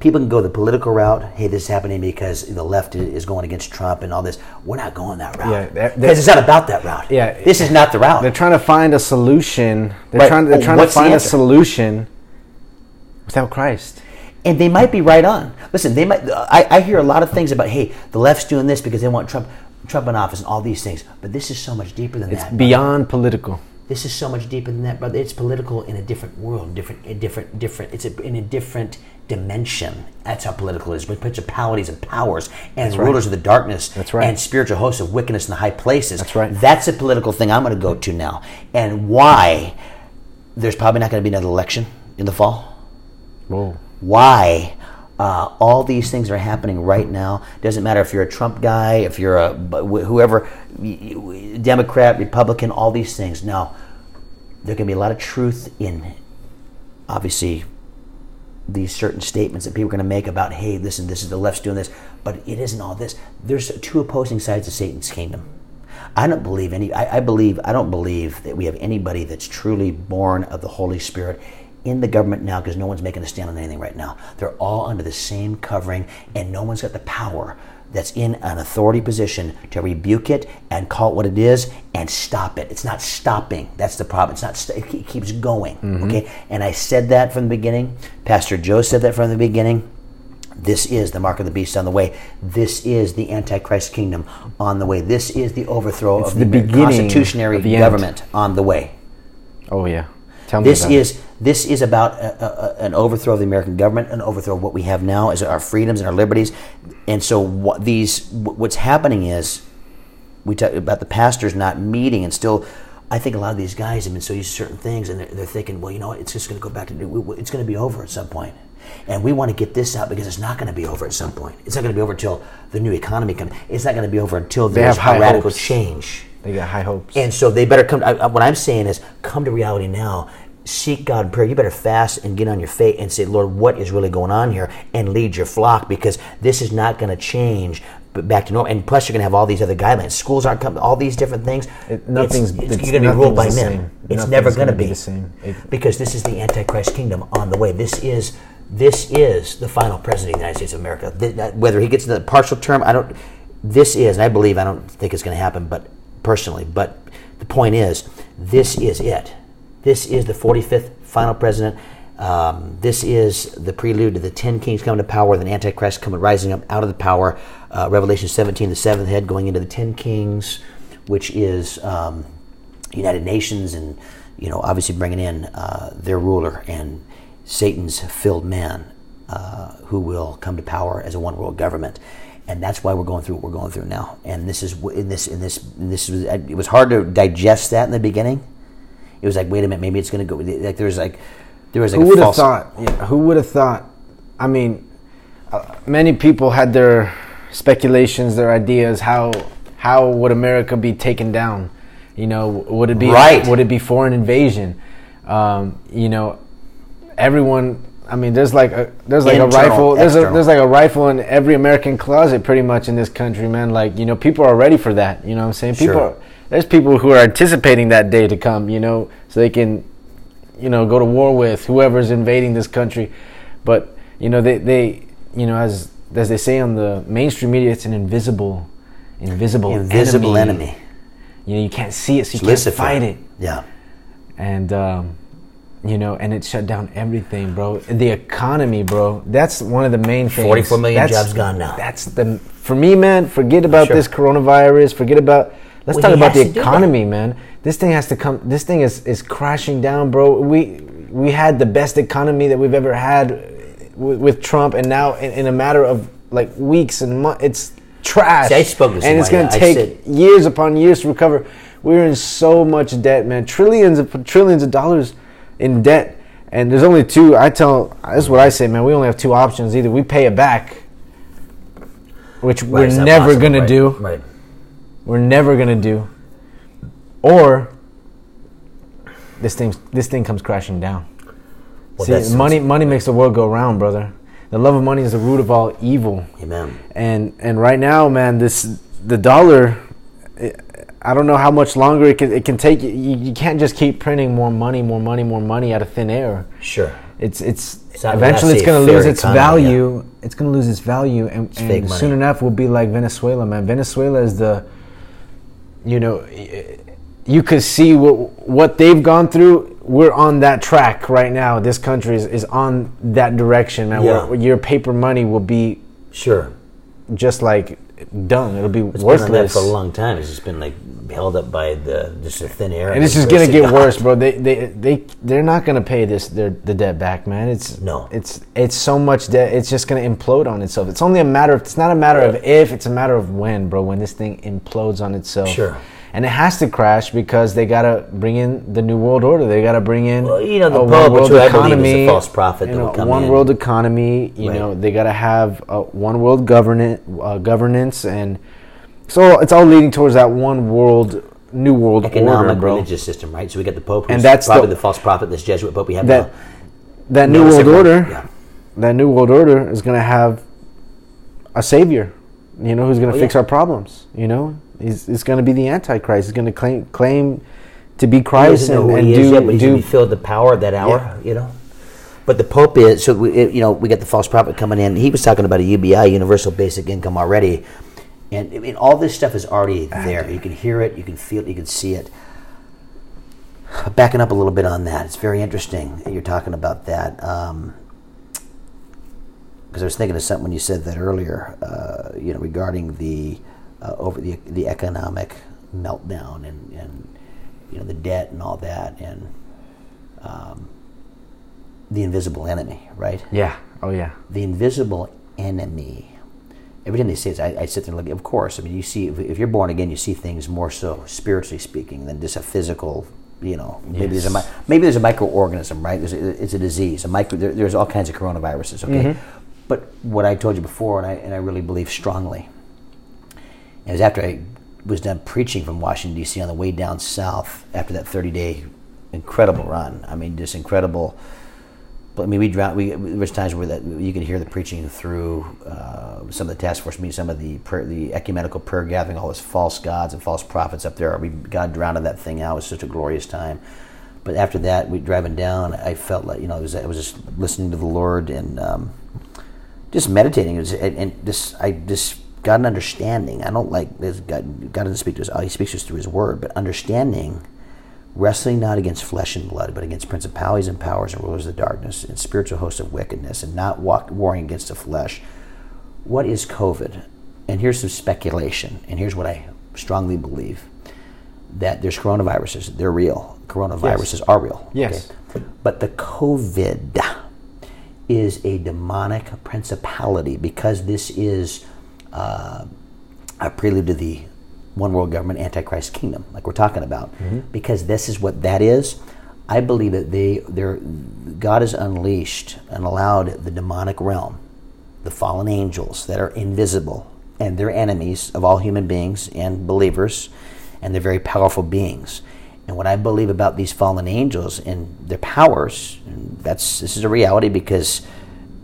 people can go the political route. Hey, this is happening because the left is going against Trump and all this. We're not going that route Yeah, because it's not about that route. Yeah. this is not the route. They're trying to find a solution. They're Right. trying. They're trying to what's the find a solution without Christ. and they might be right on. Listen, they might. I, I hear a lot of things about hey, the left's doing this because they want Trump, Trump in office and all these things. But this is so much deeper than It's that. beyond political. This is so much deeper than that, brother. It's political in a different world, different, a different, different. It's a, in a different dimension. That's how political it is. With principalities and powers and right. rulers of the darkness That's right. and spiritual hosts of wickedness in the high places. That's right. That's a political thing I'm going to go to now. And why? There's probably not going to be another election in the fall Whoa. why uh, all these things are happening right now. Doesn't matter if you're a Trump guy, if you're a whoever, Democrat, Republican, all these things. Now, there can be a lot of truth in, obviously, these certain statements that people are going to make about, hey, listen, this is the left's doing this, but it isn't all this. There's two opposing sides of Satan's kingdom. I don't believe any. I, I believe I don't believe that we have anybody that's truly born of the Holy Spirit in the government now because no one's making a stand on anything right now. They're all under the same covering, and no one's got the power that's in an authority position to rebuke it and call it what it is and stop it. It's not stopping. That's the problem. It's not. St- it keeps going. Mm-hmm. Okay. And I said that from the beginning. Pastor Joe said that from the beginning. This is the mark of the beast on the way. This is the Antichrist kingdom on the way. This is the overthrow It's of the the, beginning constitutionary of the government on the way. Oh yeah. Tell me This is this is about a, a, an overthrow of the American government, an overthrow of what we have now as our freedoms and our liberties. And so, what these what's happening is we talk about the pastors not meeting and still. I think a lot of these guys have been so used to certain things, and they're, they're thinking, well, you know what? It's just going to go back to it's going to be over at some point. And we want to get this out because it's not going to be over at some point. It's not going to be over until the new economy comes. It's not going to be over until They there's have high a radical hopes. change. They got high hopes. And so they better come. I- what I'm saying is, come to reality now. Seek God in prayer. You better fast and get on your face and say, Lord, what is really going on here? And lead your flock because this is not going to change back to normal. And plus, you're going to have all these other guidelines. Schools aren't coming. All these different things. It- nothing's- It's, it's, it's- you're going to be ruled by men. same. It's Nothing's never going to be be the same. It- because this is the Antichrist kingdom on the way. This is this is the final president of the United States of America. Th- Whether he gets the partial term, I don't. This is, and I believe, I don't think it's going to happen, but personally, but the point is, this is it. This is the 45th final president. Um, this is the prelude to the ten kings coming to power, then Antichrist coming rising up out of the power. Uh, Revelation 17, the seventh head, going into the ten kings, which is um, United Nations, and you know, obviously bringing in uh, their ruler and Satan's filled man, uh, who will come to power as a one world government. And that's why we're going through what we're going through now. And this is in this in this in this was it was hard to digest that in the beginning. It was like, wait a minute, maybe it's going to go. Like there was like there was like Who would have thought? Yeah, who would have thought? I mean, uh, many people had their speculations, their ideas. How how would America be taken down? You know, would it be Right. Would it be foreign invasion? Um, you know, everyone. I mean, there's like a there's like Internal, a rifle. There's a, there's like a rifle in every American closet, pretty much in this country, man. Like you know, people are ready for that. You know, what I'm saying people. Sure. Are, there's people who are anticipating that day to come. You know, so they can you know go to war with whoever's invading this country but you know they, they you know as as they say on the mainstream media, it's an invisible, invisible, Invisible enemy. You know, you can't see it, so you can't Lucifer. fight it. Yeah. and um, you know, and it shut down everything, bro. The economy, bro. That's one of the main things. 44 million That's- jobs gone now. That's the for me, man. Forget about Sure. this coronavirus. Forget about. Let's Well, talk about the economy, man. This thing has to come. This thing is is crashing down, bro. We we had the best economy that we've ever had with, with Trump, and now in, in a matter of like weeks and months, it's trash. See, I spoke to and it's going to take said- years upon years to recover. We're in so much debt, man. Trillions of trillions of dollars in debt, and there's only two. I tell this is what I say, man. We only have two options: either we pay it back, which Right, we're never possible, gonna do. Right. We're never gonna do, or this thing this thing comes crashing down. Well, See, money money makes the world go round, brother. The love of money is the root of all evil Amen. and and right now, man, this the dollar. it- I don't know how much longer it can it can take. You, you can't just keep printing more money, more money, more money out of thin air. Sure. It's it's, It's eventually it's going to lose its economy, value. It's going to lose its value, and, fake and soon enough we'll be like Venezuela, man. Venezuela is the, you know, you could see what what they've gone through. We're on that track right now. This country is, is on that direction, man. Yeah. Where your paper money will be Sure. just like done. It'll be It's been on that worthless. for a long time. It's just been like held up by the just the thin air. and it's the just gonna get worse, bro. They they they they're not gonna pay this their the debt back, man. It's No. It's it's so much debt. It's just gonna implode on itself. It's only a matter of. It's not a matter of if. It's a matter of when, bro. When this thing implodes on itself. Sure. And it has to crash because they gotta bring in the new world order. They gotta bring in Well, you know, the one world is economy. false prophet you know, one in. world economy. You Right. know, they gotta have a one world governance, uh, governance, and so it's all leading towards that one world, new world economic order, bro. religious system, right? So we got the Pope, who's And that's probably the- the, false prophet, this Jesuit Pope we have that now. that new world order yeah. that new world order is going to have a savior you know who's going to Oh, fix yeah. our problems you know he's, he's going to be the antichrist he's going to claim claim to be christ and, and he is do, yet, he's do gonna be filled with the power of that hour, you know. But the Pope is so we, you know we got the false prophet coming in. He was talking about a UBI, universal basic income, already, and I mean all this stuff is already there. You can hear it, you can feel it, you can see it. Backing up a little bit on that, it's very interesting that you're talking about that. Um, because I was thinking of something when you said that earlier, uh, you know, regarding the uh, over the the economic meltdown and, and you know the debt and all that and um, the invisible enemy, right? yeah oh yeah The invisible enemy. Everything they say is, I, I sit there and look. Of course, I mean, you see, if, if you're born again, you see things more so spiritually speaking than just a physical. You know, maybe there's a maybe there's a microorganism, right? There's a, it's a disease. A micro. There, there's all kinds of coronaviruses. Okay, mm-hmm. but what I told you before, and I and I really believe strongly, it was after I was done preaching from Washington D.C. on the way down south after that 30 day incredible run. I mean, just incredible. I mean, we drown. We there was times where that you could hear the preaching through uh, some of the task force meetings, some of the prayer, the ecumenical prayer gathering, all those false gods and false prophets up there. We God drowned that thing out. It was such a glorious time. But after that, we driving down. I felt like you know, I was, I was just listening to the Lord and um, just meditating. It was, and, and just I just got an understanding. I don't like. God, God doesn't speak to us. He speaks to us through His Word, but understanding wrestling not against flesh and blood, but against principalities and powers and rulers of darkness and spiritual hosts of wickedness, and not walk, warring against the flesh. What is COVID? And here's some speculation, and here's what I strongly believe that there's coronaviruses. They're real. Coronaviruses are real. Yes. But the COVID is a demonic principality because this is uh, a prelude to the one world government antichrist kingdom like we're talking about. Mm-hmm. Because this is what that is. I believe that they they're god has unleashed and allowed the demonic realm the fallen angels that are invisible and they're enemies of all human beings and believers and they're very powerful beings. And what i believe about these fallen angels and their powers and that's this is a reality because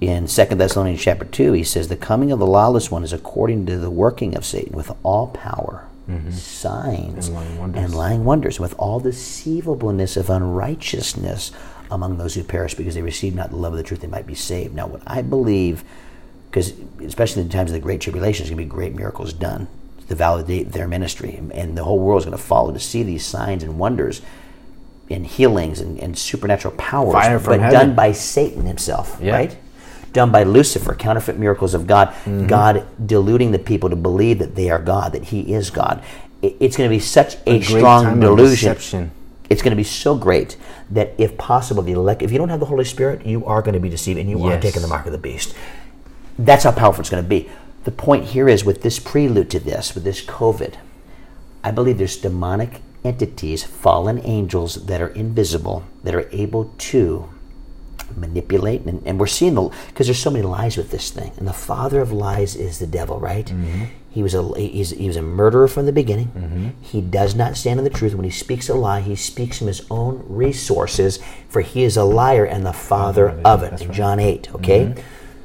in 2 thessalonians chapter 2 he says the coming of the lawless one is according to the working of satan with all power Mm-hmm. signs And lying wonders. and lying wonders with all deceivableness of unrighteousness among those who perish because they receive not the love of the truth they might be saved now what i believe because especially in times of the Great Tribulation, there's going to be great miracles done to validate their ministry, and the whole world is going to follow to see these signs and wonders and healings and, and supernatural powers, but heaven. done by Satan himself, Yeah. right? Done by Lucifer, counterfeit miracles of God, Mm-hmm. God deluding the people to believe that they are God, that He is God. It's going to be such a, great strong delusion. It's going to be so great that if possible, the elect, if you don't have the Holy Spirit, you are going to be deceived and you are taking the mark of the beast. That's how powerful it's going to be. The point here is with this prelude to this, with this COVID, I believe there's demonic entities, fallen angels that are invisible, that are able to manipulate. And, and we're seeing the, because there's so many lies with this thing. And the father of lies is the devil, right? Mm-hmm. He was a he's, he was a murderer from the beginning. Mm-hmm. He does not stand in the truth. When he speaks a lie, he speaks from his own resources, for he is a liar and the father oh, of it. In John 8, okay? Mm-hmm.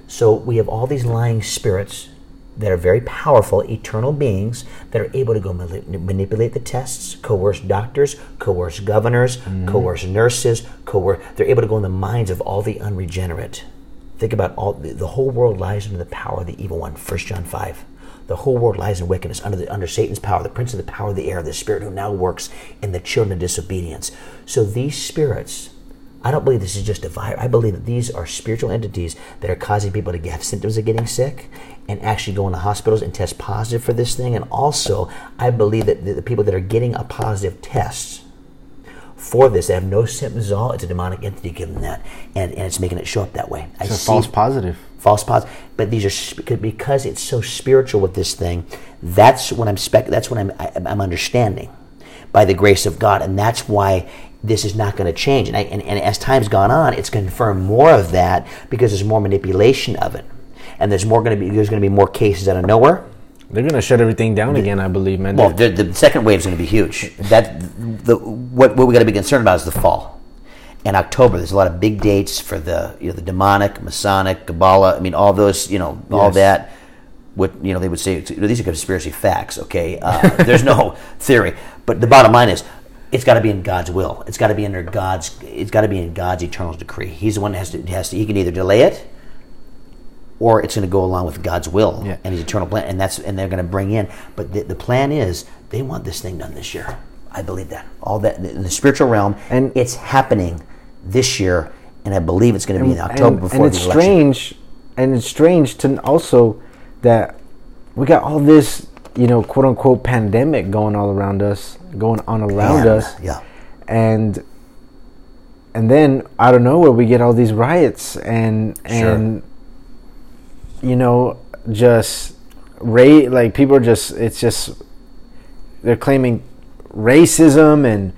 So we have all these lying spirits that are very powerful, eternal beings that are able to go mani- manipulate the tests, coerce doctors, coerce governors, mm-hmm. coerce nurses, coerce. They're able to go in the minds of all the unregenerate. Think about all the, the whole world lies under the power of the evil one. 1 John five. The whole world lies in wickedness under the, under Satan's power, the prince of the power of the air, the spirit who now works in the children of disobedience. So these spirits I don't believe this is just a virus. I believe that these are spiritual entities that are causing people to have symptoms of getting sick and actually go into hospitals and test positive for this thing. And also, I believe that the, people that are getting a positive test for this, they have no symptoms at all. It's a demonic entity giving them that, and, and it's making it show up that way. I It's a see false positive. false positive. But these are because it's so spiritual with this thing. That's what I'm spec. That's what I'm I, I'm understanding by the grace of God, and that's why this is not going to change. And, I, and and as time's gone on, it's confirmed more of that because there's more manipulation of it, and there's more going to be there's going to be more cases out of nowhere. They're gonna shut everything down again, I believe, man. Well, the, the second wave is going to be huge. That the what what we got to be concerned about is the fall. In October, there's a lot of big dates for the you know the demonic, Masonic, Kabbalah. I mean, all those you know all Yes. that. What you know they would say these are conspiracy facts. Okay, uh, there's no [LAUGHS] theory, but the bottom line is. It's got to be in God's will. It's got to be under God's. It's got to be in God's eternal decree. He's the one that has to. Has to. He can either delay it, or it's going to go along with God's will Yeah. and His eternal plan, and that's and they're going to bring in. But the, the plan is they want this thing done this year. I believe that all that in the spiritual realm, And- it's happening this year, and I believe it's going to be in October and, before and it's the election. strange and it's strange to also that we got all this you know quote unquote pandemic going all around us going on around And, us yeah. and and then out of nowhere we get all these riots and Sure. and you know just ra- like people are just it's just they're claiming racism and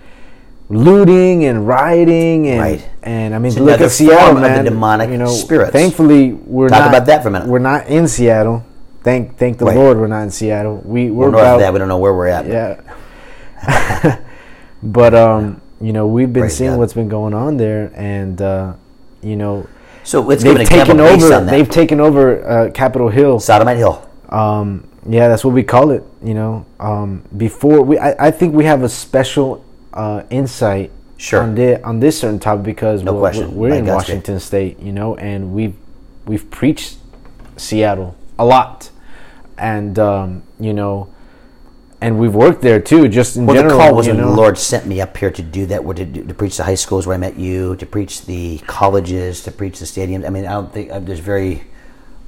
looting and rioting and Right. and I mean It's look at Seattle form of the man demonic you know spirits. thankfully we're Talk not about that for a minute. we're not in Seattle thank thank the. Lord we're not in Seattle we we're We're north about, of that. We don't know where we're at. yeah. [LAUGHS] but um, you know, we've been Praise seeing God. what's been going on there, and uh, you know, So let's they've taken over. on that. They've taken over uh, Capitol Hill. Sodomite Hill. Um, yeah, that's what we call it. You know, um, before we, I, I think we have a special uh, insight Sure. on this on this certain topic because No we're, we're in God's. Washington State, you know, and we've we've preached Seattle a lot, and um, you know, and we've worked there too. Just in Well, general, the call was you when know? the Lord sent me up here to do that, where to, do- to preach the high schools where I met you, to preach the colleges, to preach the stadiums. I mean, I don't think uh, there's very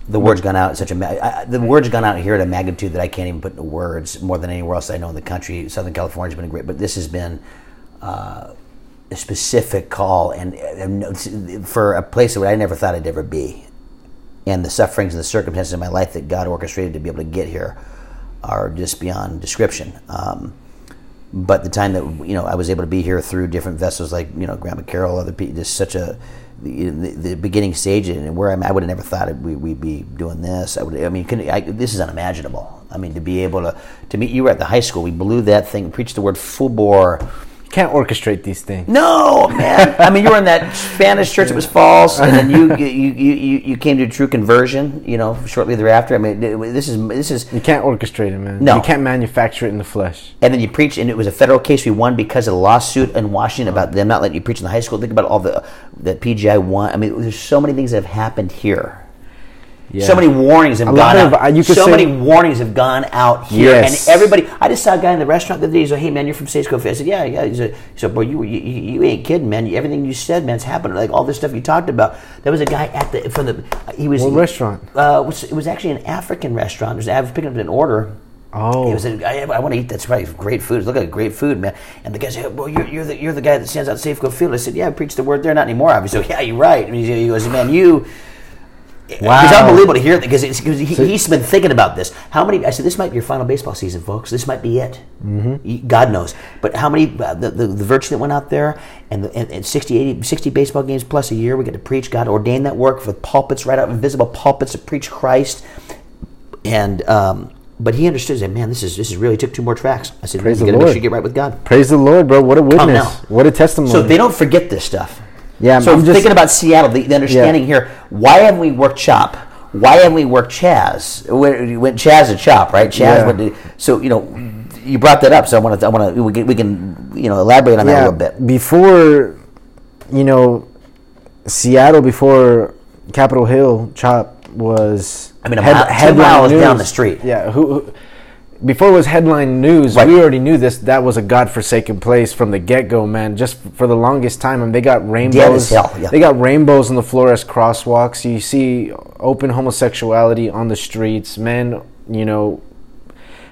the word's gone out such a I, I- the word's gone out here at a magnitude that I can't even put into words more than anywhere else I know in the country. Southern California's been great, but this has been uh, a specific call and, and for a place where I never thought I'd ever be and the sufferings and the circumstances in my life that God orchestrated to be able to get here are just beyond description. Um, but the time that you know I was able to be here through different vessels, like you know Grandma Carol, other people, just such a the, the, beginning stage and where I'm, I would have never thought we, we'd be doing this. I would, I mean, I, this is unimaginable. I mean, to be able to to meet you were at the high school, we blew that thing, preached the word fubor. Can't orchestrate these things. No, man. I mean, you were in that Spanish church that was false, and then you you, you, you came to true conversion. You know, shortly thereafter. I mean, this is this is You can't orchestrate it, man. No. you can't manufacture it in the flesh. and then you preach, and it was a federal case we won because of the lawsuit in Washington about them not letting you preach in the high school. Think about all the that PGI won. I mean, there's so many things that have happened here Yeah. So many warnings have A gone of- out. uh, you could so many warnings have gone out here, Yes. and everybody. I just saw a guy in the restaurant the other day. He's like, "Hey man, you're from States Coast." I said, "Yeah, yeah." He said, said "Boy, you, you you ain't kidding, man. Everything you said, man, it's happening. Like all this stuff you talked about. There was a guy at the from the. He was What restaurant? Uh, it was, it was actually an African restaurant. There's I was picking up an order. Oh. He was I want to eat that's right. Great food. Look at great food, man. And the guy said, Well, you're, you're, the, you're the guy that stands out Safeco Field. I said, Yeah, I preached the word there, not anymore, obviously. So, yeah, you're right. And he goes, Man, you. Wow. It's unbelievable to hear that because he, he's been thinking about this. How many? I said, This might be your final baseball season, folks. This might be it. Mm-hmm. God knows. But how many? Uh, the, the, the virtue that went out there and, the, and, and 60, 80, 60 baseball games plus a year, we get to preach. God ordained that work for pulpits, right out invisible pulpits to preach Christ. And. Um, but he understood that man, this is this is really took two more tracks. I said, Praise you the got to make Lord. sure you get right with God. Praise the Lord, bro. What a witness. now. What a testimony. So they don't forget this stuff. Yeah, So I'm just- thinking about Seattle, the, the understanding here. Why haven't we worked Chop? Why haven't we worked Chaz? We went Chaz to Chop, right? Chaz Yeah. went to, so you know you brought that up. So I want to I want to we can, we can you know elaborate on that a little bit. before, you know, Seattle, before Capitol Hill, Chop was. I mean, a mile- two miles down the street. Yeah, who, who before it was headline news, Right. we already knew this. That was a godforsaken place from the get go, man. Just for the longest time, and they got rainbows. hell, yeah. They got rainbows on the floor as crosswalks. You see open homosexuality on the streets. Men, you know,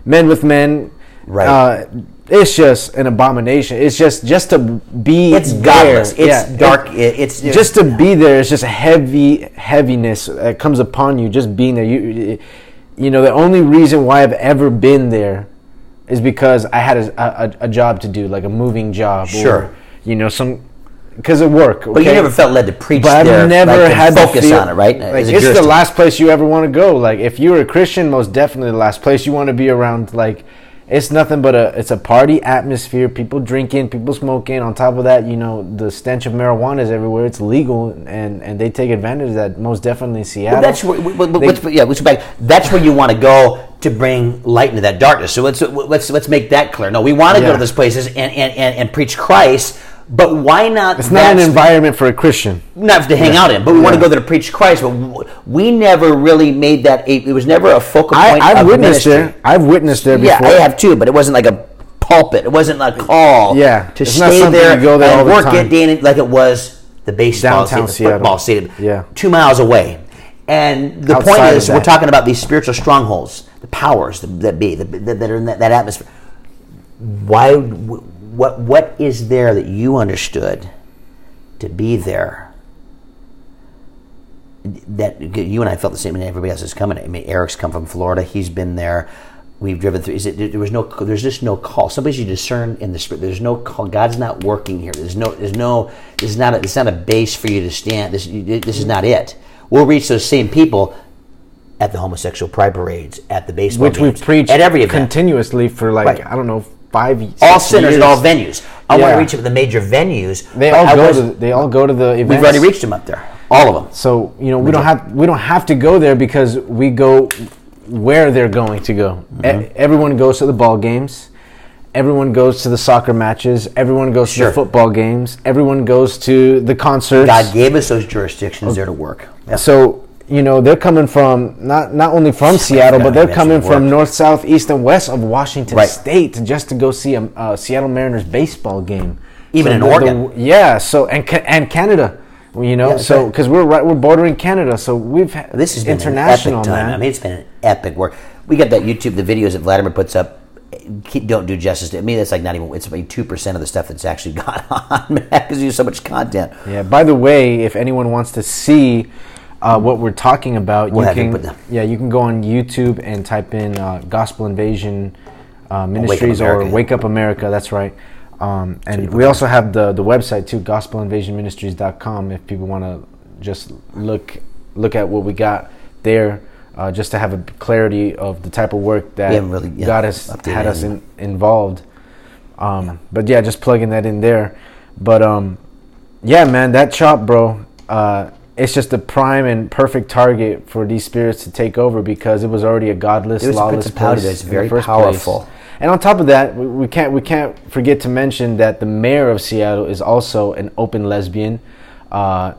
men with men. Right. Uh, it's just an abomination. It's just just to be It's there. godless. It's Yeah, dark. It- it's just to be there. It's just a heavy heaviness that comes upon you just being there. You you know the only reason why I've ever been there is because I had a, a, a job to do, like a moving job. Sure. Or, you know some because of work. But you never felt led to preach But there. I've never like, to had focus feel, on it, right? Like, it's the last place you ever want to go. Like if you're a Christian, most definitely the last place you want to be around. Like it's nothing but a it's a party atmosphere. People drinking, people smoking. On top of that, you know the stench of marijuana is everywhere. It's legal, and and they take advantage of that. Most definitely in Seattle. Well, that's where, They- let's, yeah, let's back. That's where you want to go to bring light into that darkness. So let's let's let's make that clear. No, we want to go to those places and, and, and, and preach Christ, but why not? it's not an environment for a Christian. not to hang out in, but we want to go there to preach Christ. But we never really made that. A, it was never a focal point. I, I've of witnessed ministry. there. I've witnessed there Yeah, before. I have too, but it wasn't like a pulpit. It wasn't a call. Yeah, to it's stay there, go there and all the work time. it day like it was the baseball Downtown stadium, the Seattle. football stadium. Yeah. two miles away. And the Outside point is, we're talking about these spiritual strongholds, the powers that, that be that, that are in that, that atmosphere. Why? What? What is there that you understood to be there? that you and I felt the same, and everybody else is coming. I mean, Eric's come from Florida; he's been there. We've driven through. Is it? There was no. There's just no call. Somebody's you discern in the spirit. There's no call. God's not working here. There's no. There's no. This is not. A, it's not a base for you to stand. This. This is not it. We'll reach those same people at the homosexual pride parades, at the baseball which we've preached at every event. continuously for like Right. I don't know five all centers years. at all venues. I want to reach at the major venues. They all I go wasn't- to they all go to the events. We've already reached them up there. All of them. So you know we don't have we don't have to go there because we go where they're going to go. E- Mm-hmm. everyone goes to the ball games. Everyone goes to the soccer matches. Everyone goes to the football games. Everyone goes to the concerts. God gave us those jurisdictions there to work. Yeah. So you know they're coming from not not only from Seattle, but they're coming from north, south, east, and west of Washington Right. State just to go see a, Seattle Mariners baseball game. Even So in the- the- Oregon. yeah. So and and Canada, you know, Yeah, so right. because we're right, we're bordering Canada, so we've had This is international an epic time. man. I mean, it's been an epic work. We got that YouTube, the videos that Vladimir puts up. Don't do justice. to I mean, that's like not even. It's like two percent of the stuff that's actually [LAUGHS] gone on, because there's so much content. Yeah. By the way, if anyone wants to see uh, what we're talking about, We'll you can yeah you can go on YouTube and type in uh, Gospel Invasion uh, Ministries or America. Wake Up America. That's right. Um, and we also have the the website too, gospelinvasionministries.com. If people want to just look look at what we got there, uh, just to have a clarity of the type of work that really, yeah, God has had us in, involved. Um, But yeah, just plugging that in there. But um, yeah, man, that chop, bro. Uh, it's just a prime and perfect target for these spirits to take over because it was already a godless, There's a lawless principality place that's in very powerful. Place. And on top of that, we, we can't we can't forget to mention that the mayor of Seattle is also an open lesbian, uh,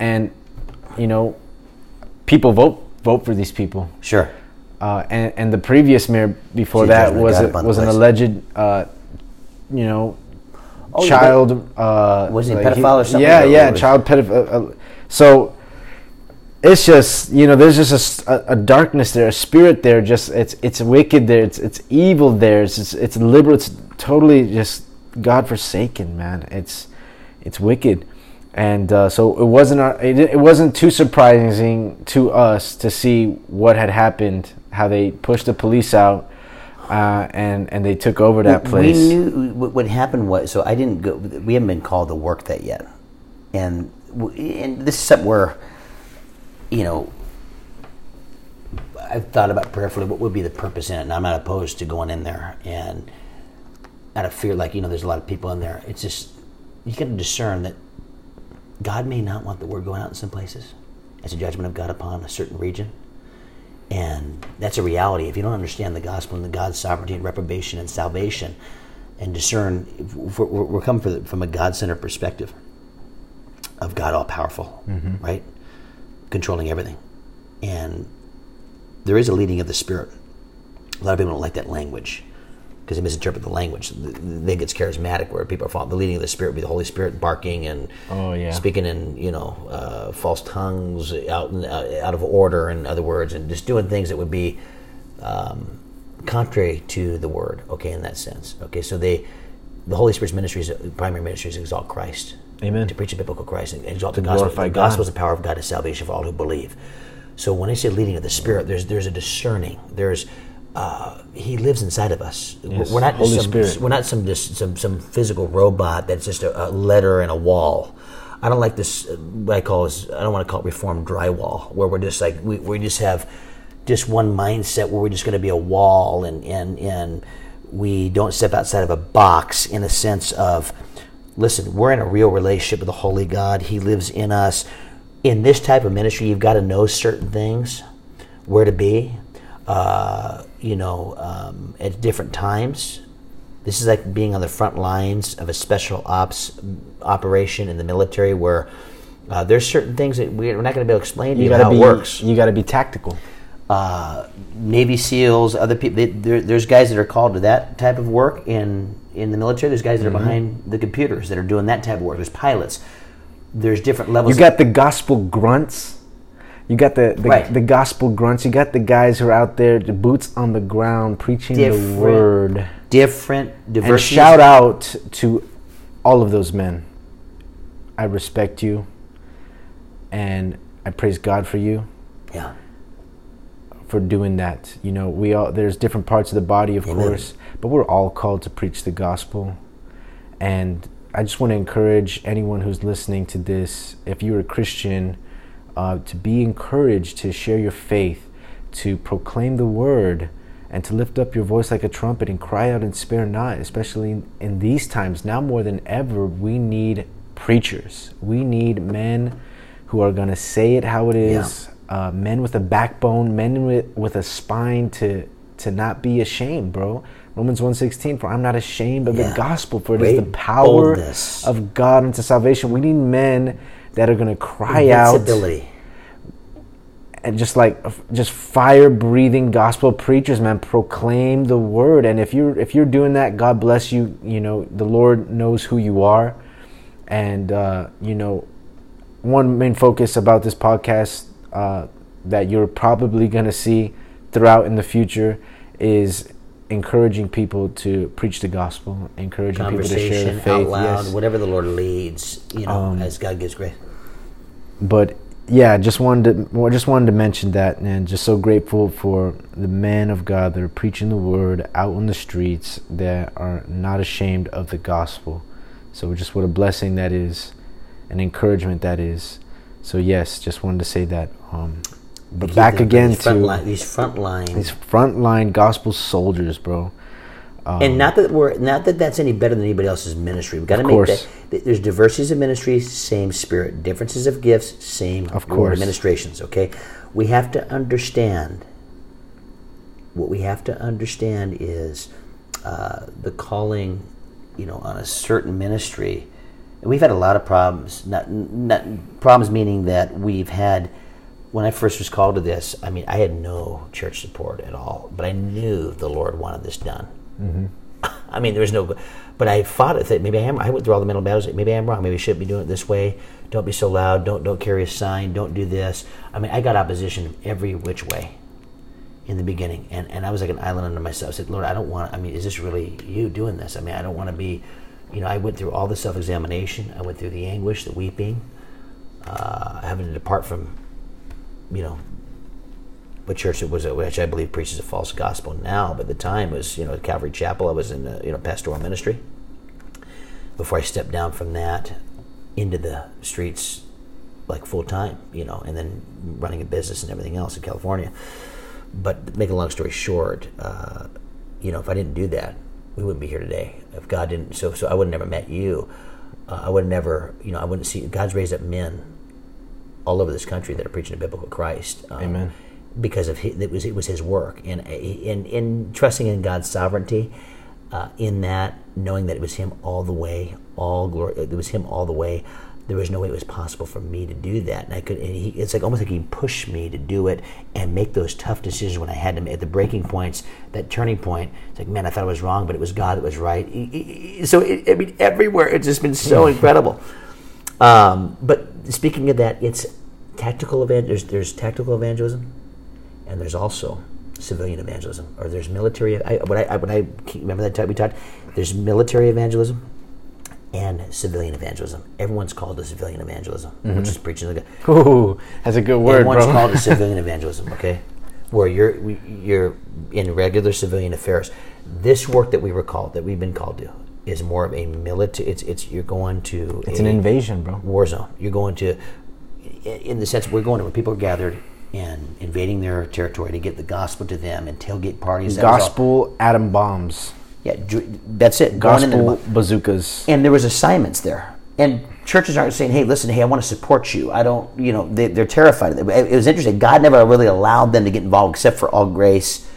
and you know people vote vote for these people. Sure. Uh, and and the previous mayor before See the that was a, was an alleged, uh, you know, Oh, child. Uh, Was he a like pedophile or something, Yeah, yeah, was- child pedophile. Uh, uh, so it's just you know, there's just a, a, darkness there, a spirit there. Just it's it's wicked there. It's it's evil there. It's it's, it's liberal. It's totally just God forsaken, man. It's it's wicked. And uh, so it wasn't our- it, it wasn't too surprising to us to see what had happened, how they pushed the police out, uh, and and they took over that place. We knew what happened was so I didn't go. We haven't been called to work that yet, and and this is something where, you know, I've thought about prayerfully what would be the purpose in it, and I'm not opposed to going in there and out of fear, like you know, there's a lot of people in there. It's just you got to discern that God may not want the word going out in some places as a judgment of God upon a certain region. And that's a reality. If you don't understand the gospel and the God's sovereignty and reprobation and salvation, and discern, we're coming from a God centered perspective of God all powerful, right? Controlling everything. And there is a leading of the Spirit. A lot of people don't like that language because they misinterpret the language. They think it's charismatic, where people are following. The leading of the Spirit would be the Holy Spirit barking and Oh, yeah. speaking in you know uh, false tongues, out in, uh, out of order, in other words, and just doing things that would be um, contrary to the Word. Okay, in that sense. Okay, so they, the Holy Spirit's ministry is primary ministry is exalt Christ. Amen. To preach the biblical Christ and exalt To the gospel. The gospel is the power of God to salvation for all who believe. So when I say leading of the Spirit, there's there's a discerning. There's uh, He lives inside of us. Yes, We're not Holy just some, Spirit. We're not some just some some physical robot that's just a, a letter and a wall. I don't like this. uh, What I call is I don't want to call it reformed drywall, where we're just like we, we just have just one mindset where we're just going to be a wall and and and we don't step outside of a box in a sense of listen, we're in a real relationship with the Holy God. He lives in us. In this type of ministry, you've got to know certain things, where to be, uh, you know, um, at different times. This is like being on the front lines of a special ops operation in the military where uh, there's certain things that we're not going to be able to explain to you, you how gotta it be works you gotta be tactical. Uh, Navy SEALs, other people. They, there's guys that are called to that type of work in in the military. There's guys that Mm-hmm. are behind the computers that are doing that type of work. There's pilots. There's different levels. You got the gospel grunts. You got the the, Right. the gospel grunts. You got the guys who are out there, the boots on the ground, preaching Different the word. different And diversity. shout out to all of those men. I respect you, and I praise God for you Yeah, for doing that. You know, we all there's different parts of the body, of Amen. course, but we're all called to preach the gospel. And I just want to encourage anyone who's listening to this, if you're a Christian, uh, to be encouraged to share your faith, to proclaim the word, and to lift up your voice like a trumpet and cry out and spare not, especially in, in these times. Now more than ever, we need preachers. We need men who are going to say it how it is uh, men with a backbone, men with, with a spine to to not be ashamed, bro. Romans 1.16, for I'm not ashamed of Yeah. the gospel, for it is Great the power boldness. of God unto salvation. We need men that are going to cry out and just like just fire breathing gospel preachers man proclaim the word and if you're if you're doing that god bless you you know the lord knows who you are and uh, you know one main focus about this podcast uh, that you're probably going to see throughout in the future is encouraging people to preach the gospel encouraging people to share the Conversation faith out loud, yes. whatever the Lord leads. You know, Um, as God gives grace. but yeah, just wanted to just wanted to mention that, and just so grateful for the men of God that are preaching the word out on the streets that are not ashamed of the gospel. So just what a blessing that is, an encouragement that is. So yes, just wanted to say that. Um, but Keep back again these to line, these front lines. these frontline gospel soldiers, bro. Um, and not that we're not that that's any better than anybody else's ministry. We've got to make course. that. There's diversities of ministries, same spirit. Differences of gifts, same Of course. administrations. Okay, we have to understand. What we have to understand is uh, the calling, you know, on a certain ministry. And we've had a lot of problems. Not, not problems meaning that we've had when I first was called to this, I mean, I had no church support at all, but I knew the Lord wanted this done. Mm-hmm. I mean, there was no, but I fought with it. Maybe I am. I went through all the mental battles. Maybe I am wrong. Maybe I shouldn't be doing it this way. Don't be so loud. Don't don't carry a sign. Don't do this. I mean, I got opposition every which way in the beginning, and and I was like an island unto myself. I said, Lord, I don't want. I mean, is this really you doing this? I mean, I don't want to be. You know, I went through all the self examination. I went through the anguish, the weeping, uh, having to depart from, you know, a church that was a, which I believe preaches a false gospel now, but the time was you know Calvary Chapel. I was in the, you know pastoral ministry. Before I stepped down from that into the streets like full time, you know, and then running a business and everything else in California. But make a long story short, uh, you know, if I didn't do that, we wouldn't be here today. If God didn't, so so I would have never met you. Uh, I would never, you know, I wouldn't see. God's raised up men all over this country that are preaching a biblical Christ. Um, Amen. because of his, it was it was his work. And in in trusting in God's sovereignty uh, in that knowing that it was him all the way all glory it was him all the way there was no way it was possible for me to do that. And I could and he, it's like almost like he pushed me to do it and make those tough decisions when I had to make at the breaking points that turning point. It's like man I thought I was wrong but it was God that was right. So it, I mean everywhere it's just been so incredible [LAUGHS] um, but speaking of that it's tactical event there's, there's tactical evangelism and there's also civilian evangelism, or there's military. I, when I, when I remember that time we talked, there's military evangelism and civilian evangelism. Everyone's called to civilian evangelism, mm-hmm. which is preaching the gospel. Ooh, that's a good word, Everyone's bro. called to [LAUGHS] civilian evangelism. Okay, where you're you're in regular civilian affairs. This work that we were called, that we've been called to, is more of a military. It's it's you're going to. It's an invasion, bro. War zone. You're going to, in the sense we're going to where people are gathered and invading their territory to get the gospel to them and tailgate parties. Gospel atom bombs. Yeah, that's it. Gospel bazookas. And there was assignments there. And churches aren't saying, "Hey, listen, hey, I want to support you." I don't, you know, they, are terrified. It was interesting. God never really allowed them to get involved, except for All Grace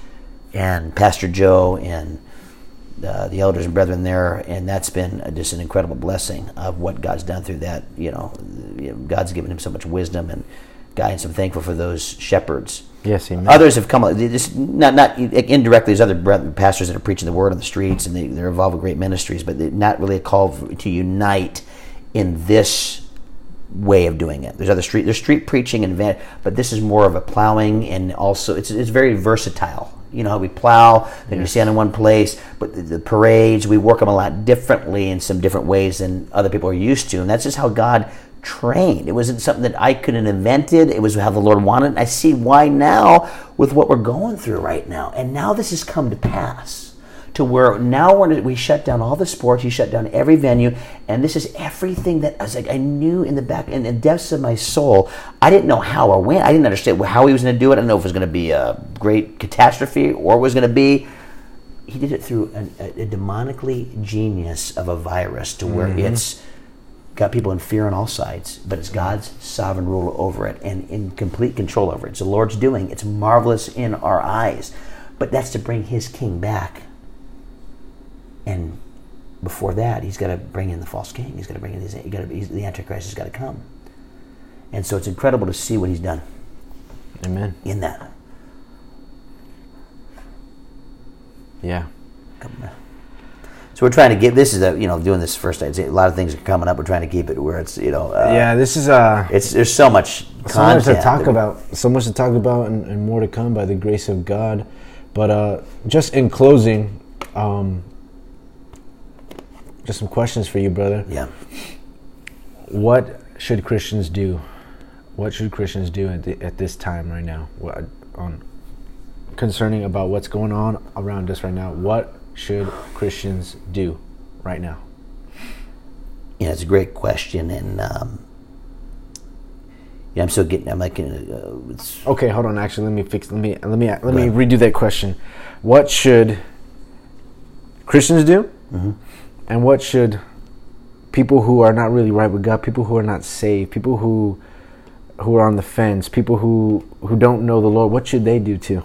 and Pastor Joe and uh, the elders and brethren there, and that's been just an incredible blessing of what God's done through that. You know, God's given him so much wisdom and guidance. I'm thankful for those shepherds. Yes, amen. Others have come. Just not not indirectly. There's other pastors that are preaching the word on the streets, and they, they're involved with great ministries, but not really a call to unite in this way of doing it. There's other street there's street preaching and van, but this is more of a plowing and also it's it's very versatile. You know, how we plow, then yes. you stand in one place, but the, the, parades we work them a lot differently in some different ways than other people are used to, and that's just how God trained. It wasn't something that I could have invented. It was how the Lord wanted. I see why now with what we're going through right now. And now this has come to pass to where now we're, we shut down all the sports. You shut down every venue. And this is everything that I was like, I knew in the back, in the depths of my soul. I didn't know how or when. I didn't understand how he was going to do it. I didn't know if it was going to be a great catastrophe or it was going to be he did it through a, a, demonically genius of a virus to where mm-hmm. it's got people in fear on all sides, but it's God's sovereign rule over it and in complete control over it. It's the Lord's doing. It's marvelous in our eyes. But that's to bring his king back. And before that, he's got to bring in the false king. He's got to bring in his, he got to, the Antichrist has got to come. And so it's incredible to see what he's done. Amen. In that. Yeah. So we're trying to get this is a you know doing this first. I'd say a lot of things are coming up. We're trying to keep it where it's you know. Uh, yeah, this is uh It's there's so much. So much to talk about. So much to talk about, and, and, more to come by the grace of God. But uh, just in closing, um, just some questions for you, brother. Yeah. What should Christians do? What should Christians do at, the, at this time right now? What, on concerning about what's going on around us right now? What should Christians do right now? Yeah, it's a great question, and um, yeah, I'm still getting. I'm like, uh, okay. Hold on. Actually, let me fix. Let me let me let me redo that question. What should Christians do, mm-hmm. And what should people who are not really right with God, people who are not saved, people who who are on the fence, people who who don't know the Lord, what should they do too?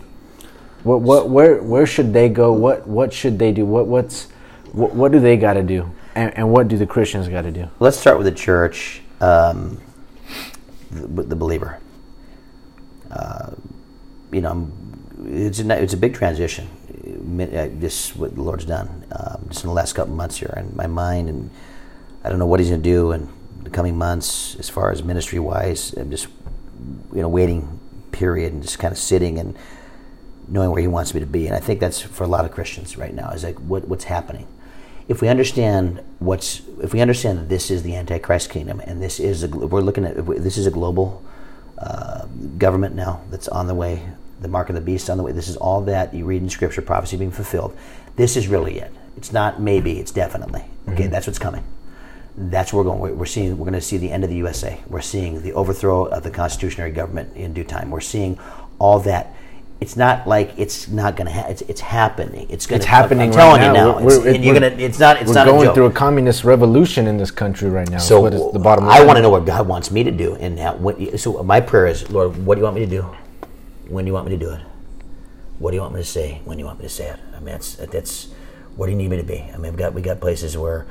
What what where where should they go? What what should they do? What what's what, what do they got to do? And, and, what do the Christians got to do? Let's start with the church, um, the, the, believer. uh, you know, it's a, it's a big transition. This what the Lord's done um, just in the last couple months here, and my mind, and I don't know what He's going to do in the coming months as far as ministry wise. I'm just you know waiting period and just kind of sitting and knowing where He wants me to be. And I think that's for a lot of Christians right now. Is like what, what's happening. If we understand what's, if we understand that this is the Antichrist kingdom, and this is a, we're looking at this is a global uh, government now that's on the way, the mark of the beast on the way. This is all that you read in Scripture, prophecy being fulfilled. This is really it. It's not maybe, it's definitely. Okay, mm-hmm. that's what's coming. That's where we're going. We're seeing. We're going to see the end of the USA. We're seeing the overthrow of the constitutionary government in due time. We're seeing all that it's not like it's not going to happen. It's, it's happening. It's going to happen. I'm telling right you now. We're, we're, you're gonna, it's not. It's we're not going through a communist revolution in this country right now. So the bottom. Line. I want to know what God wants me to do, and how, what, so my prayer is, Lord, what do you want me to do? When do you want me to do it? What do you want me to say? When do you want me to say it? I mean, that's that's. Where do you need me to be? I mean, we got we got places where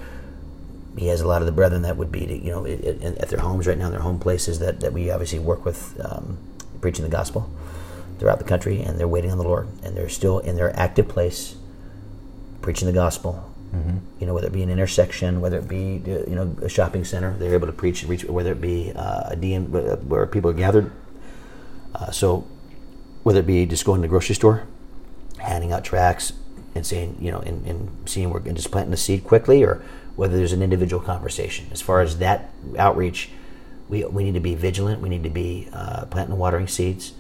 he has a lot of the brethren that would be, to, you know, at their homes right now, their home places that, that we obviously work with, um, preaching the gospel throughout the country, and they're waiting on the Lord, and they're still in their active place, preaching the gospel. Mm-hmm. You know, whether it be an intersection, whether it be you know a shopping center, they're able to preach reach. Whether it be uh, a DM where people are gathered. Uh, so, whether it be just going to the grocery store, handing out tracts and saying, you know, and, and seeing where and just planting the seed quickly, or whether there's an individual conversation. As far as that outreach, we, we need to be vigilant. We need to be uh, planting and watering seeds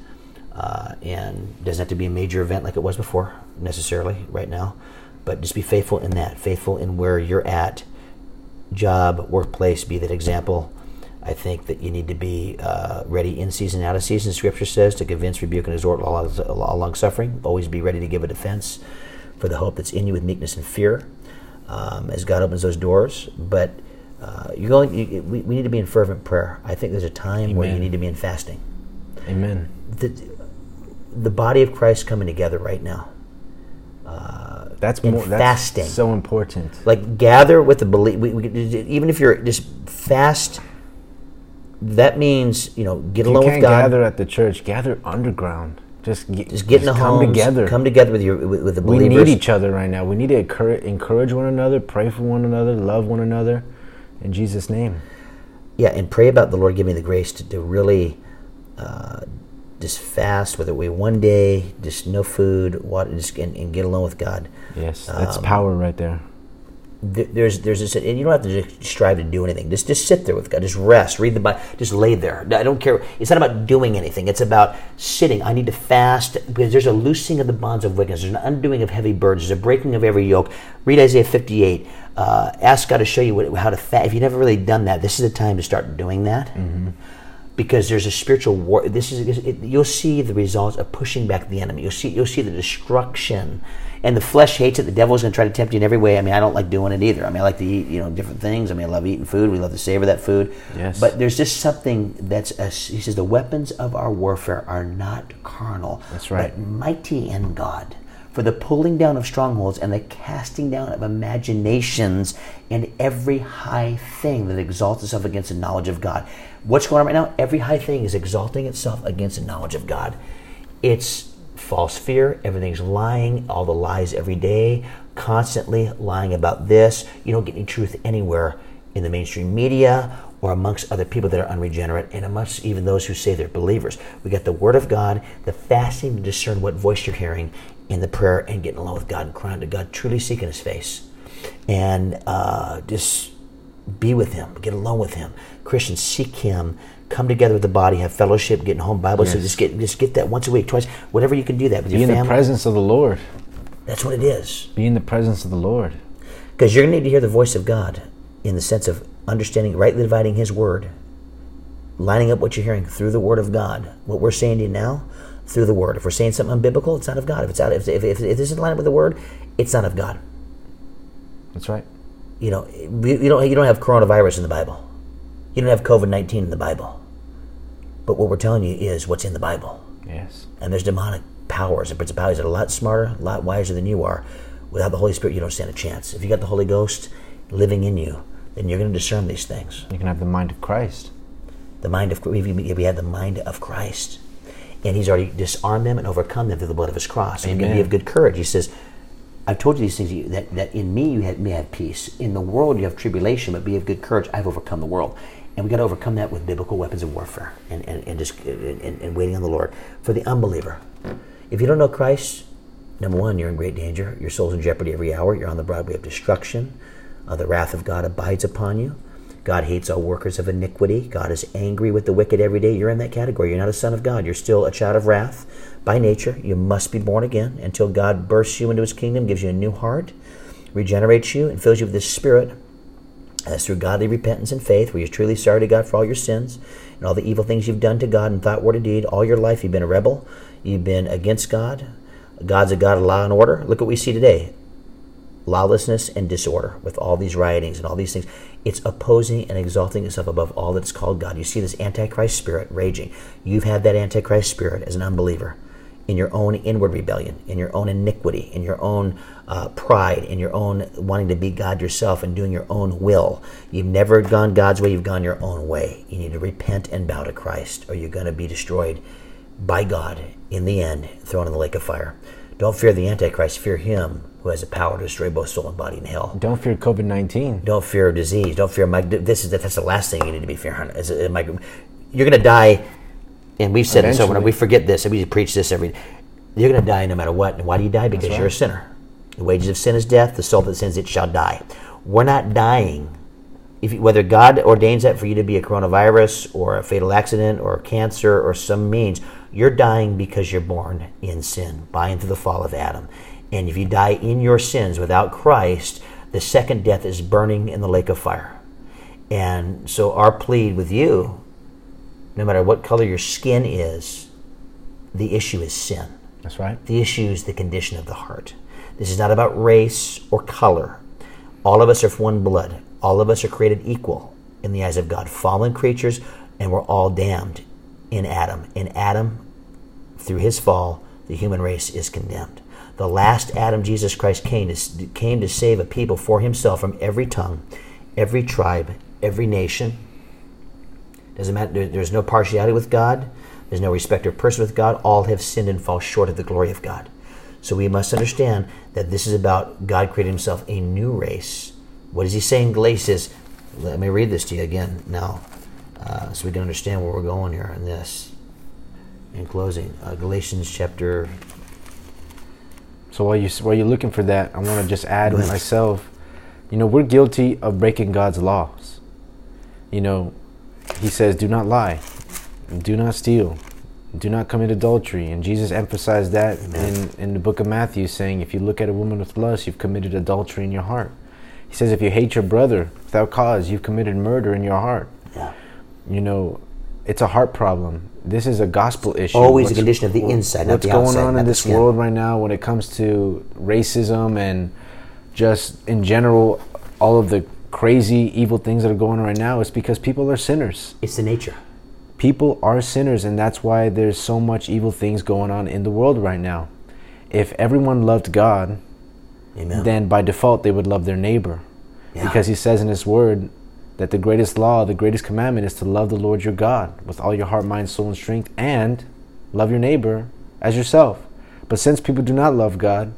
uh, and doesn't have to be a major event like it was before necessarily right now, but just be faithful in that, faithful in where you're at, job, workplace, be that example. I think that you need to be uh, ready in season, out of season. Scripture says to convince, rebuke, and exhort all along suffering. Always be ready to give a defense for the hope that's in you with meekness and fear, um, as God opens those doors. But uh, you're going. You, we, we, need to be in fervent prayer. I think there's a time Amen. where you need to be in fasting. Amen. The, the body of Christ coming together right now. Uh, that's more that's fasting. So important. Like gather with the belief. We, we, even if you're just fast, that means you know get along with God. Gather at the church. Gather underground. Just get, just get in the come homes, together. Come together with your with, with the believers. We need each other right now. We need to encourage, encourage one another, pray for one another, love one another, in Jesus' name. Yeah, and pray about the Lord giving me the grace to, to really uh, just fast, whether we one day, just no food, water, just and, and get alone with God. Yes, that's um, power right there. There's there's this, and you don't have to just strive to do anything. Just just sit there with God. Just rest. Read the Bible. Just lay there. I don't care. It's not about doing anything. It's about sitting. I need to fast because there's a loosing of the bonds of wickedness. There's an undoing of heavy burdens. There's a breaking of every yoke. Read Isaiah 58. Uh, ask God to show you what, how to fast. If you've never really done that, this is the time to start doing that. Mm-hmm because there's a spiritual war. This is it, you'll see the results of pushing back the enemy. You'll see you'll see the destruction, and the flesh hates it. The devil's going to try to tempt you in every way. I mean, I don't like doing it either. I mean, I like to eat you know different things. I mean, I love eating food. We love to savor that food. Yes. But there's just something that's a, he says the weapons of our warfare are not carnal. That's right. But mighty in God for the pulling down of strongholds and the casting down of imaginations and every high thing that exalts itself against the knowledge of God. What's going on right now? Every high thing is exalting itself against the knowledge of God. It's false fear. Everything's lying, all the lies every day, constantly lying about this. You don't get any truth anywhere in the mainstream media or amongst other people that are unregenerate and amongst even those who say they're believers. We got the Word of God, the fasting to discern what voice you're hearing, in the prayer and getting along with God and crying to God, truly seeking His face. And uh, just be with Him, get along with Him. Christians, seek Him, come together with the body, have fellowship, getting home Bible. Yes. So just get just get that once a week, twice, whatever you can do that with be your family. Be in the presence of the Lord. That's what it is. Be in the presence of the Lord. Because you're going to need to hear the voice of God in the sense of understanding, rightly dividing His word, lining up what you're hearing through the Word of God. What we're saying to you now, through the Word. If we're saying something unbiblical, it's not of God. If it's out, if, if, if, if this isn't lined up with the Word, it's not of God. That's right. You know, you don't you don't have coronavirus in the Bible. You don't have COVID nineteen in the Bible. But what we're telling you is what's in the Bible. Yes. And there's demonic powers and principalities that are a lot smarter, a lot wiser than you are. Without the Holy Spirit, you don't stand a chance. If you got the Holy Ghost living in you, then you're going to discern these things. You can have the mind of Christ. The mind of we have the mind of Christ and He's already disarmed them and overcome them through the blood of His cross. And you be of good courage. He says, I've told you these things that, that in me you have, may have peace. In the world you have tribulation, but be of good courage. I've overcome the world. And we got to overcome that with biblical weapons of warfare and, and, and just and, and waiting on the Lord. For the unbeliever, if you don't know Christ, number one, you're in great danger. Your soul's in jeopardy every hour. You're on the broad way of destruction. Uh, the wrath of God abides upon you. God hates all workers of iniquity. God is angry with the wicked every day. You're in that category. You're not a son of God. You're still a child of wrath by nature. You must be born again until God bursts you into his kingdom, gives you a new heart, regenerates you, and fills you with his spirit. As through godly repentance and faith, where you're truly sorry to God for all your sins and all the evil things you've done to God in thought, word, and deed. All your life, you've been a rebel. You've been against God. God's a God of law and order. Look what we see today lawlessness and disorder with all these riotings and all these things. It's opposing and exalting itself above all that's called God. You see this Antichrist spirit raging. You've had that Antichrist spirit as an unbeliever in your own inward rebellion, in your own iniquity, in your own uh, pride, in your own wanting to be God yourself and doing your own will. You've never gone God's way, you've gone your own way. You need to repent and bow to Christ, or you're going to be destroyed by God in the end, thrown in the lake of fire. Don't fear the Antichrist, fear him who has the power to destroy both soul and body in hell. Don't fear COVID 19. Don't fear disease. Don't fear. Mig- this is that's the last thing you need to be fearing. Is, uh, mig- you're going to die, and we've said this over. Eventually. We forget this, and we preach this every. You're going to die no matter what. And why do you die? Because right. you're a sinner. The wages of sin is death. The soul that sins it shall die. We're not dying. If you, whether God ordains that for you to be a coronavirus or a fatal accident or cancer or some means, you're dying because you're born in sin, by and through the fall of Adam. And if you die in your sins without Christ, the second death is burning in the lake of fire. And so, our plea with you, no matter what color your skin is, the issue is sin. That's right. The issue is the condition of the heart. This is not about race or color. All of us are of one blood. All of us are created equal in the eyes of God, fallen creatures, and we're all damned in Adam. In Adam, through his fall, the human race is condemned. The last Adam, Jesus Christ, came to, came to save a people for himself from every tongue, every tribe, every nation. Doesn't matter. there- There's no partiality with God. There's no respect of person with God. All have sinned and fall short of the glory of God. So we must understand that this is about God creating himself a new race. What does he say in Galatians? Let me read this to you again now, uh, so we can understand where we're going here in this. In closing, uh, Galatians chapter. So while you while you're looking for that, I want to just add myself. You know, we're guilty of breaking God's laws. You know, He says, "Do not lie, do not steal, do not commit adultery," and Jesus emphasized that in in the book of Matthew, saying, "If you look at a woman with lust, you've committed adultery in your heart." He says, "If you hate your brother without cause, you've committed murder in your heart." Yeah. You know, it's a heart problem. This is a gospel issue. Always a condition of the inside, not what's going outside, on in this skin. world right now when it comes to racism and just in general all of the crazy evil things that are going on right now is because people are sinners It's the nature. people are sinners and that's why there's so much evil things going on in the world right now if everyone loved god Amen. then by default they would love their neighbor Yeah. because he says in his word that the greatest law the greatest commandment is to love the lord your god with all your heart mind soul and strength and love your neighbor as yourself but since people do not love god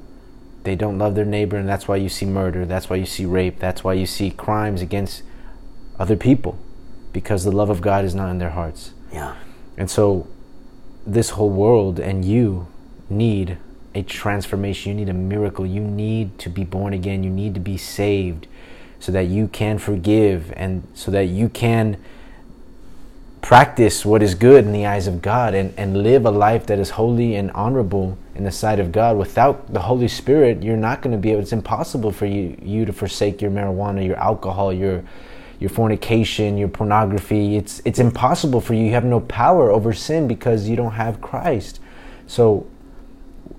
they don't love their neighbor and that's why you see murder that's why you see rape that's why you see crimes against other people because the love of god is not in their hearts yeah. and so this whole world and you need a transformation. You need a miracle. You need to be born again. You need to be saved so that you can forgive and so that you can practice what is good in the eyes of God and, and live a life that is holy and honorable in the sight of God. Without the Holy Spirit, you're not going to be able, it's impossible for you, you to forsake your marijuana, your alcohol, your your fornication, your pornography. It's it's impossible for you. You have no power over sin because you don't have Christ. So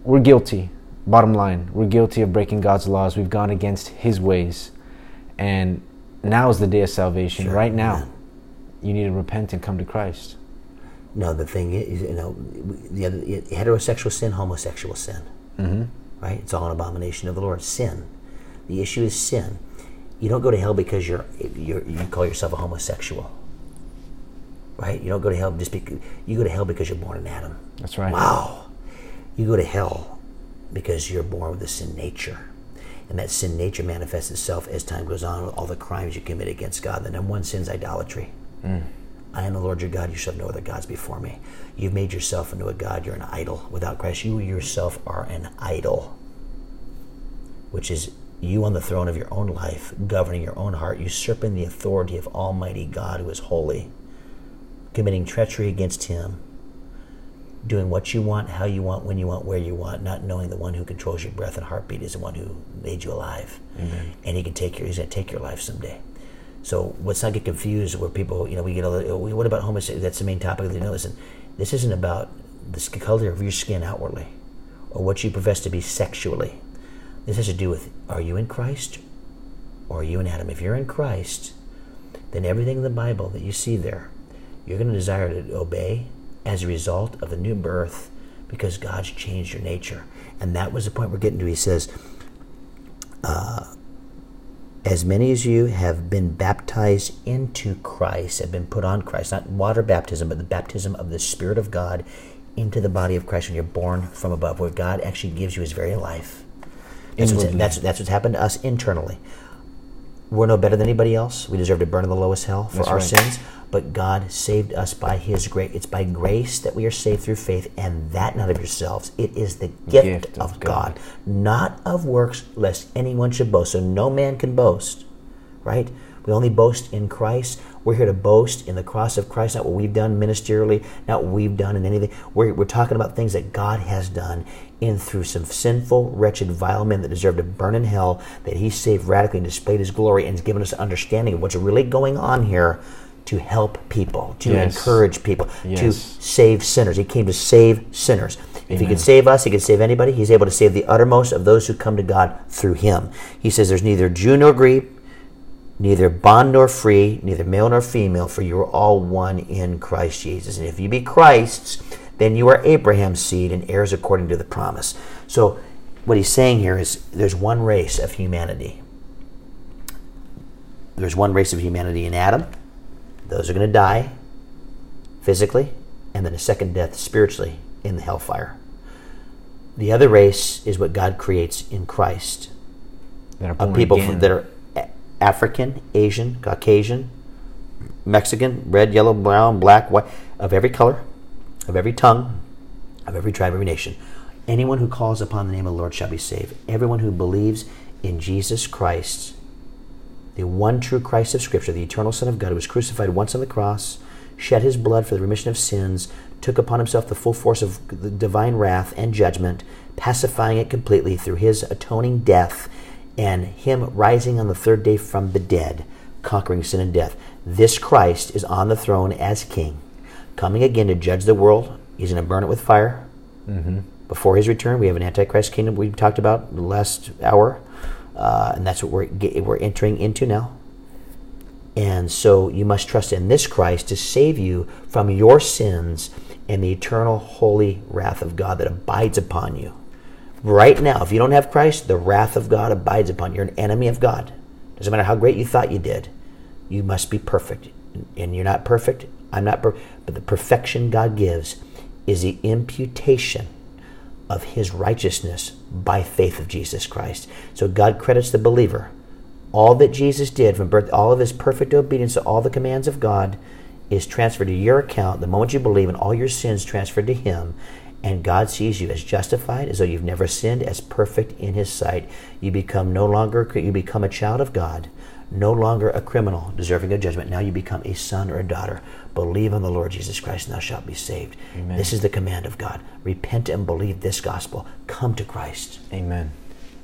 we're guilty. Bottom line, we're guilty of breaking God's laws. We've gone against His ways, and now is the day of salvation. Sure, right now, you need to repent and come to Christ. No, the thing is, you know, the other heterosexual sin, homosexual sin, mm-hmm. right? It's all an abomination of the Lord. Sin. The issue is sin. You don't go to hell because you're, you're you call yourself a homosexual. right? You don't go to hell just because you go to hell because you're born in Adam. That's right. Wow. You go to hell because you're born with a sin nature. And that sin nature manifests itself as time goes on with all the crimes you commit against God. The number one sin is idolatry. Mm. I am the Lord your God. You shall have no other gods before me. You've made yourself into a God. You're an idol. Without Christ, you yourself are an idol, which is you on the throne of your own life, governing your own heart, usurping the authority of Almighty God who is holy, committing treachery against Him, doing what you want, how you want, when you want, where you want, not knowing the one who controls your breath and heartbeat is the one who made you alive, and He can take your He's going to take your life someday. So let's not get confused where people, you know, we get all the, what about homosexuality? That's the main topic. You know, listen, this isn't about the color of your skin outwardly or what you profess to be sexually. This has to do with are you in Christ or are you in Adam? If you're in Christ, then everything in the Bible that you see there, you're going to desire to obey as a result of the new birth because God's changed your nature. And that was the point we're getting to. He says, uh, as many as you have been baptized into Christ, have been put on Christ, not water baptism, but the baptism of the Spirit of God into the body of Christ when you're born from above, where God actually gives you his very life. That's what's, that's, that's what's happened to us internally. We're no better than anybody else. We deserve to burn in the lowest hell for That's our right. sins. But God saved us by His grace. It's by grace that we are saved through faith, and that not of yourselves. It is the gift, Gift of, of God. God. not of works, lest anyone should boast. So no man can boast, right? We only boast in Christ. We're here to boast in the cross of Christ, not what we've done ministerially, not what we've done in anything. We're, we're talking about things that God has done in through some sinful, wretched, vile men that deserve to burn in hell, that He saved radically and displayed His glory and has given us an understanding of what's really going on here to help people, to Yes. encourage people, to save sinners. He came to save sinners. If he Amen. could save us, he could save anybody. He's able to save the uttermost of those who come to God through him. He says there's neither Jew nor Greek, neither bond nor free, neither male nor female, for you are all one in Christ Jesus. And if you be Christ's, then you are Abraham's seed and heirs according to the promise. So what he's saying here is there's one race of humanity. There's one race of humanity in Adam. Those are going to die physically, and then a second death spiritually in the hellfire. The other race is what God creates in Christ of people again. that are African, Asian, Caucasian, Mexican, red, yellow, brown, black, white, of every color, of every tongue, of every tribe, every nation. Anyone who calls upon the name of the Lord shall be saved. Everyone who believes in Jesus Christ, the one true Christ of Scripture, the eternal Son of God, who was crucified once on the cross, shed his blood for the remission of sins, took upon himself the full force of the divine wrath and judgment, pacifying it completely through his atoning death and him rising on the third day from the dead, conquering sin and death. This Christ is on the throne as king, coming again to judge the world. He's going to burn it with fire. Mm-hmm. Before his return, we have an antichrist kingdom we talked about the last hour, uh, and that's what we're we're entering into now. And so you must trust in this Christ to save you from your sins and the eternal holy wrath of God that abides upon you. Right now, if you don't have Christ, the wrath of God abides upon you. You're an enemy of God. Doesn't matter how great you thought you did, you must be perfect. And you're not perfect. I'm not perfect. But the perfection God gives is the imputation of his righteousness by faith of Jesus Christ. So God credits the believer. All that Jesus did from birth, all of his perfect obedience to all the commands of God is transferred to your account the moment you believe, and all your sins transferred to him. And God sees you as justified, as though you've never sinned, as perfect in his sight. You become no longer, you become a child of God, no longer a criminal deserving of judgment. Now you become a son or a daughter. Believe on the Lord Jesus Christ, and thou shalt be saved. Amen. This is the command of God. Repent and believe this gospel. Come to Christ Amen.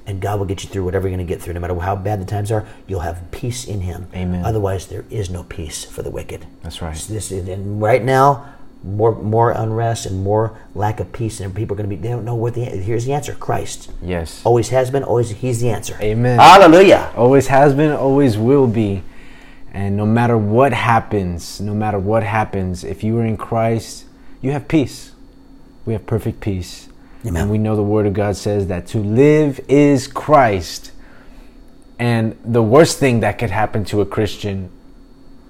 and God will get you through whatever you're going to get through. No matter how bad the times are, you'll have peace in Him. Amen. Otherwise, there is no peace for the wicked. That's right. So this is, and right now, more more unrest and more lack of peace, and people are going to be. They don't know what the. Here's the answer: Christ. Yes. Always has been. Always He's the answer. Amen. Hallelujah. Always has been, always will be. And no matter what happens, no matter what happens, if you are in Christ, you have peace. We have perfect peace. Amen. And we know the Word of God says that to live is Christ. And the worst thing that could happen to a Christian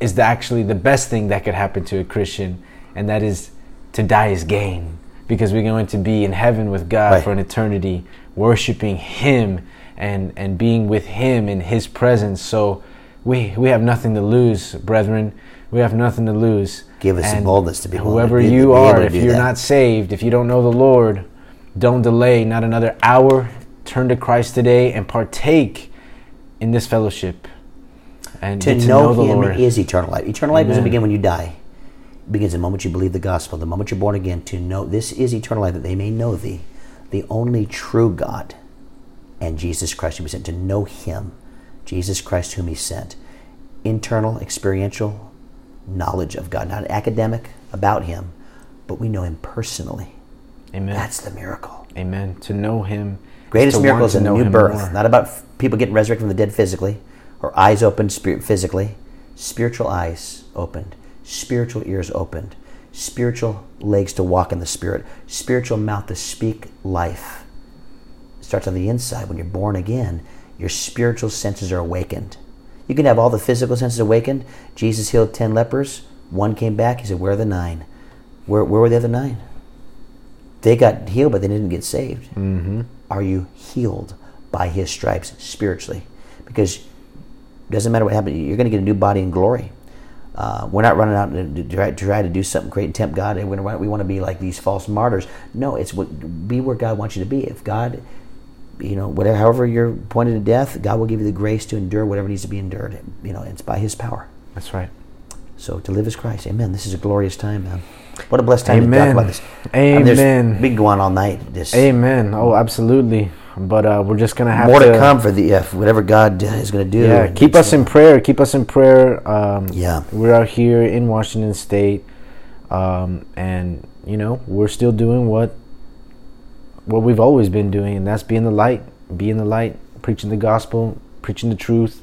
is the, actually the best thing that could happen to a Christian, and that is to die is gain because we're going to be in heaven with God Right. for an eternity, worshiping Him and and being with Him in His presence. So we we have nothing to lose, brethren. We have nothing to lose. Give us And boldness to be willing to whoever be- to you be are. If do you're that. not saved, if you don't know the Lord, don't delay. Not another hour. Turn to Christ today and partake in this fellowship. And to, to know, know, the Him Lord. is eternal life. Eternal life doesn't begin when you die. It begins the moment you believe the gospel, the moment you're born again. To know this is eternal life, that they may know Thee, the only true God, and Jesus Christ whom He sent. To know Him, Jesus Christ whom He sent. Internal, experiential knowledge of God, not academic about Him, but we know Him personally. Amen. That's the miracle. Amen. To know Him. Greatest miracle is a new birth. more. Not about people getting resurrected from the dead physically, or eyes opened spirit physically. Spiritual eyes opened, spiritual ears opened, spiritual legs to walk in the spirit, spiritual mouth to speak life. It starts on the inside. When you're born again, your spiritual senses are awakened. You can have all the physical senses awakened. Jesus healed ten lepers. One came back. He said, "Where are the nine? Where, where were the other nine? They got healed, but they didn't get saved. Mm-hmm. Are you healed by His stripes spiritually? Because it doesn't matter what happens, you're going to get a new body in glory. Uh, we're not running out to, try, to try to do something great and tempt God, and we want to be like these false martyrs. No, it's what, be where God wants you to be. If God, you know, whatever, however you're pointed to death, God will give you the grace to endure whatever needs to be endured. You know, it's by His power. That's right. So to live is Christ. Amen. This is a glorious time, man. What a blessed time to Amen. talk about this. I mean, Amen. we can go on all night. Just Amen. Oh, absolutely. But uh, we're just gonna have more to, come for the uh, whatever God is going to do. Yeah, keep us in prayer. Keep us in prayer. Um, Yeah. we're out here in Washington State, um, and you know we're still doing what what we've always been doing, and that's being the light, being the light, preaching the gospel, preaching the truth,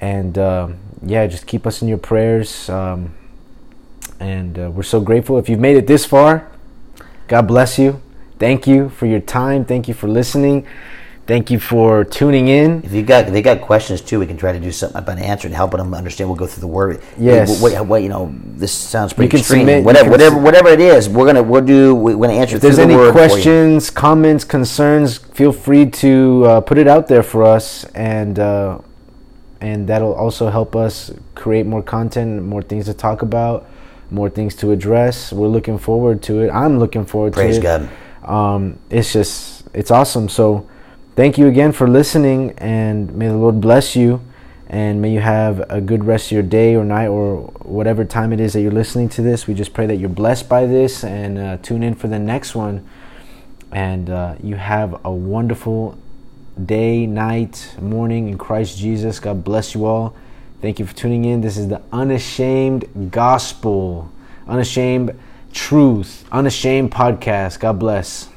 and um yeah, just keep us in your prayers. Um, and uh, we're so grateful if you've made it this far. God bless you. Thank you for your time. Thank you for listening. Thank you for tuning in. If you got they got questions too, we can try to do something about answering, helping them understand. We'll go through the word. Yes. What, what, what, you know, this sounds pretty can extreme. submit- whatever, whatever, whatever it is, we're gonna we'll do. We're gonna answer If there's the any questions, comments, concerns, feel free to uh, put it out there for us, and uh, and that'll also help us create more content, more things to talk about, more things to address. We're looking forward to it. I'm looking forward Praise to it. Praise God. Um, it's just it's awesome. So thank you again for listening, and may the Lord bless you. And may you have a good rest of your day or night or whatever time it is that you're listening to this. We just pray that you're blessed by this and uh, tune in for the next one. And uh, you have a wonderful day, night, morning in Christ Jesus. God bless you all. Thank you for tuning in. This is the Unashamed Gospel, Unashamed Truth, Unashamed Podcast. God bless.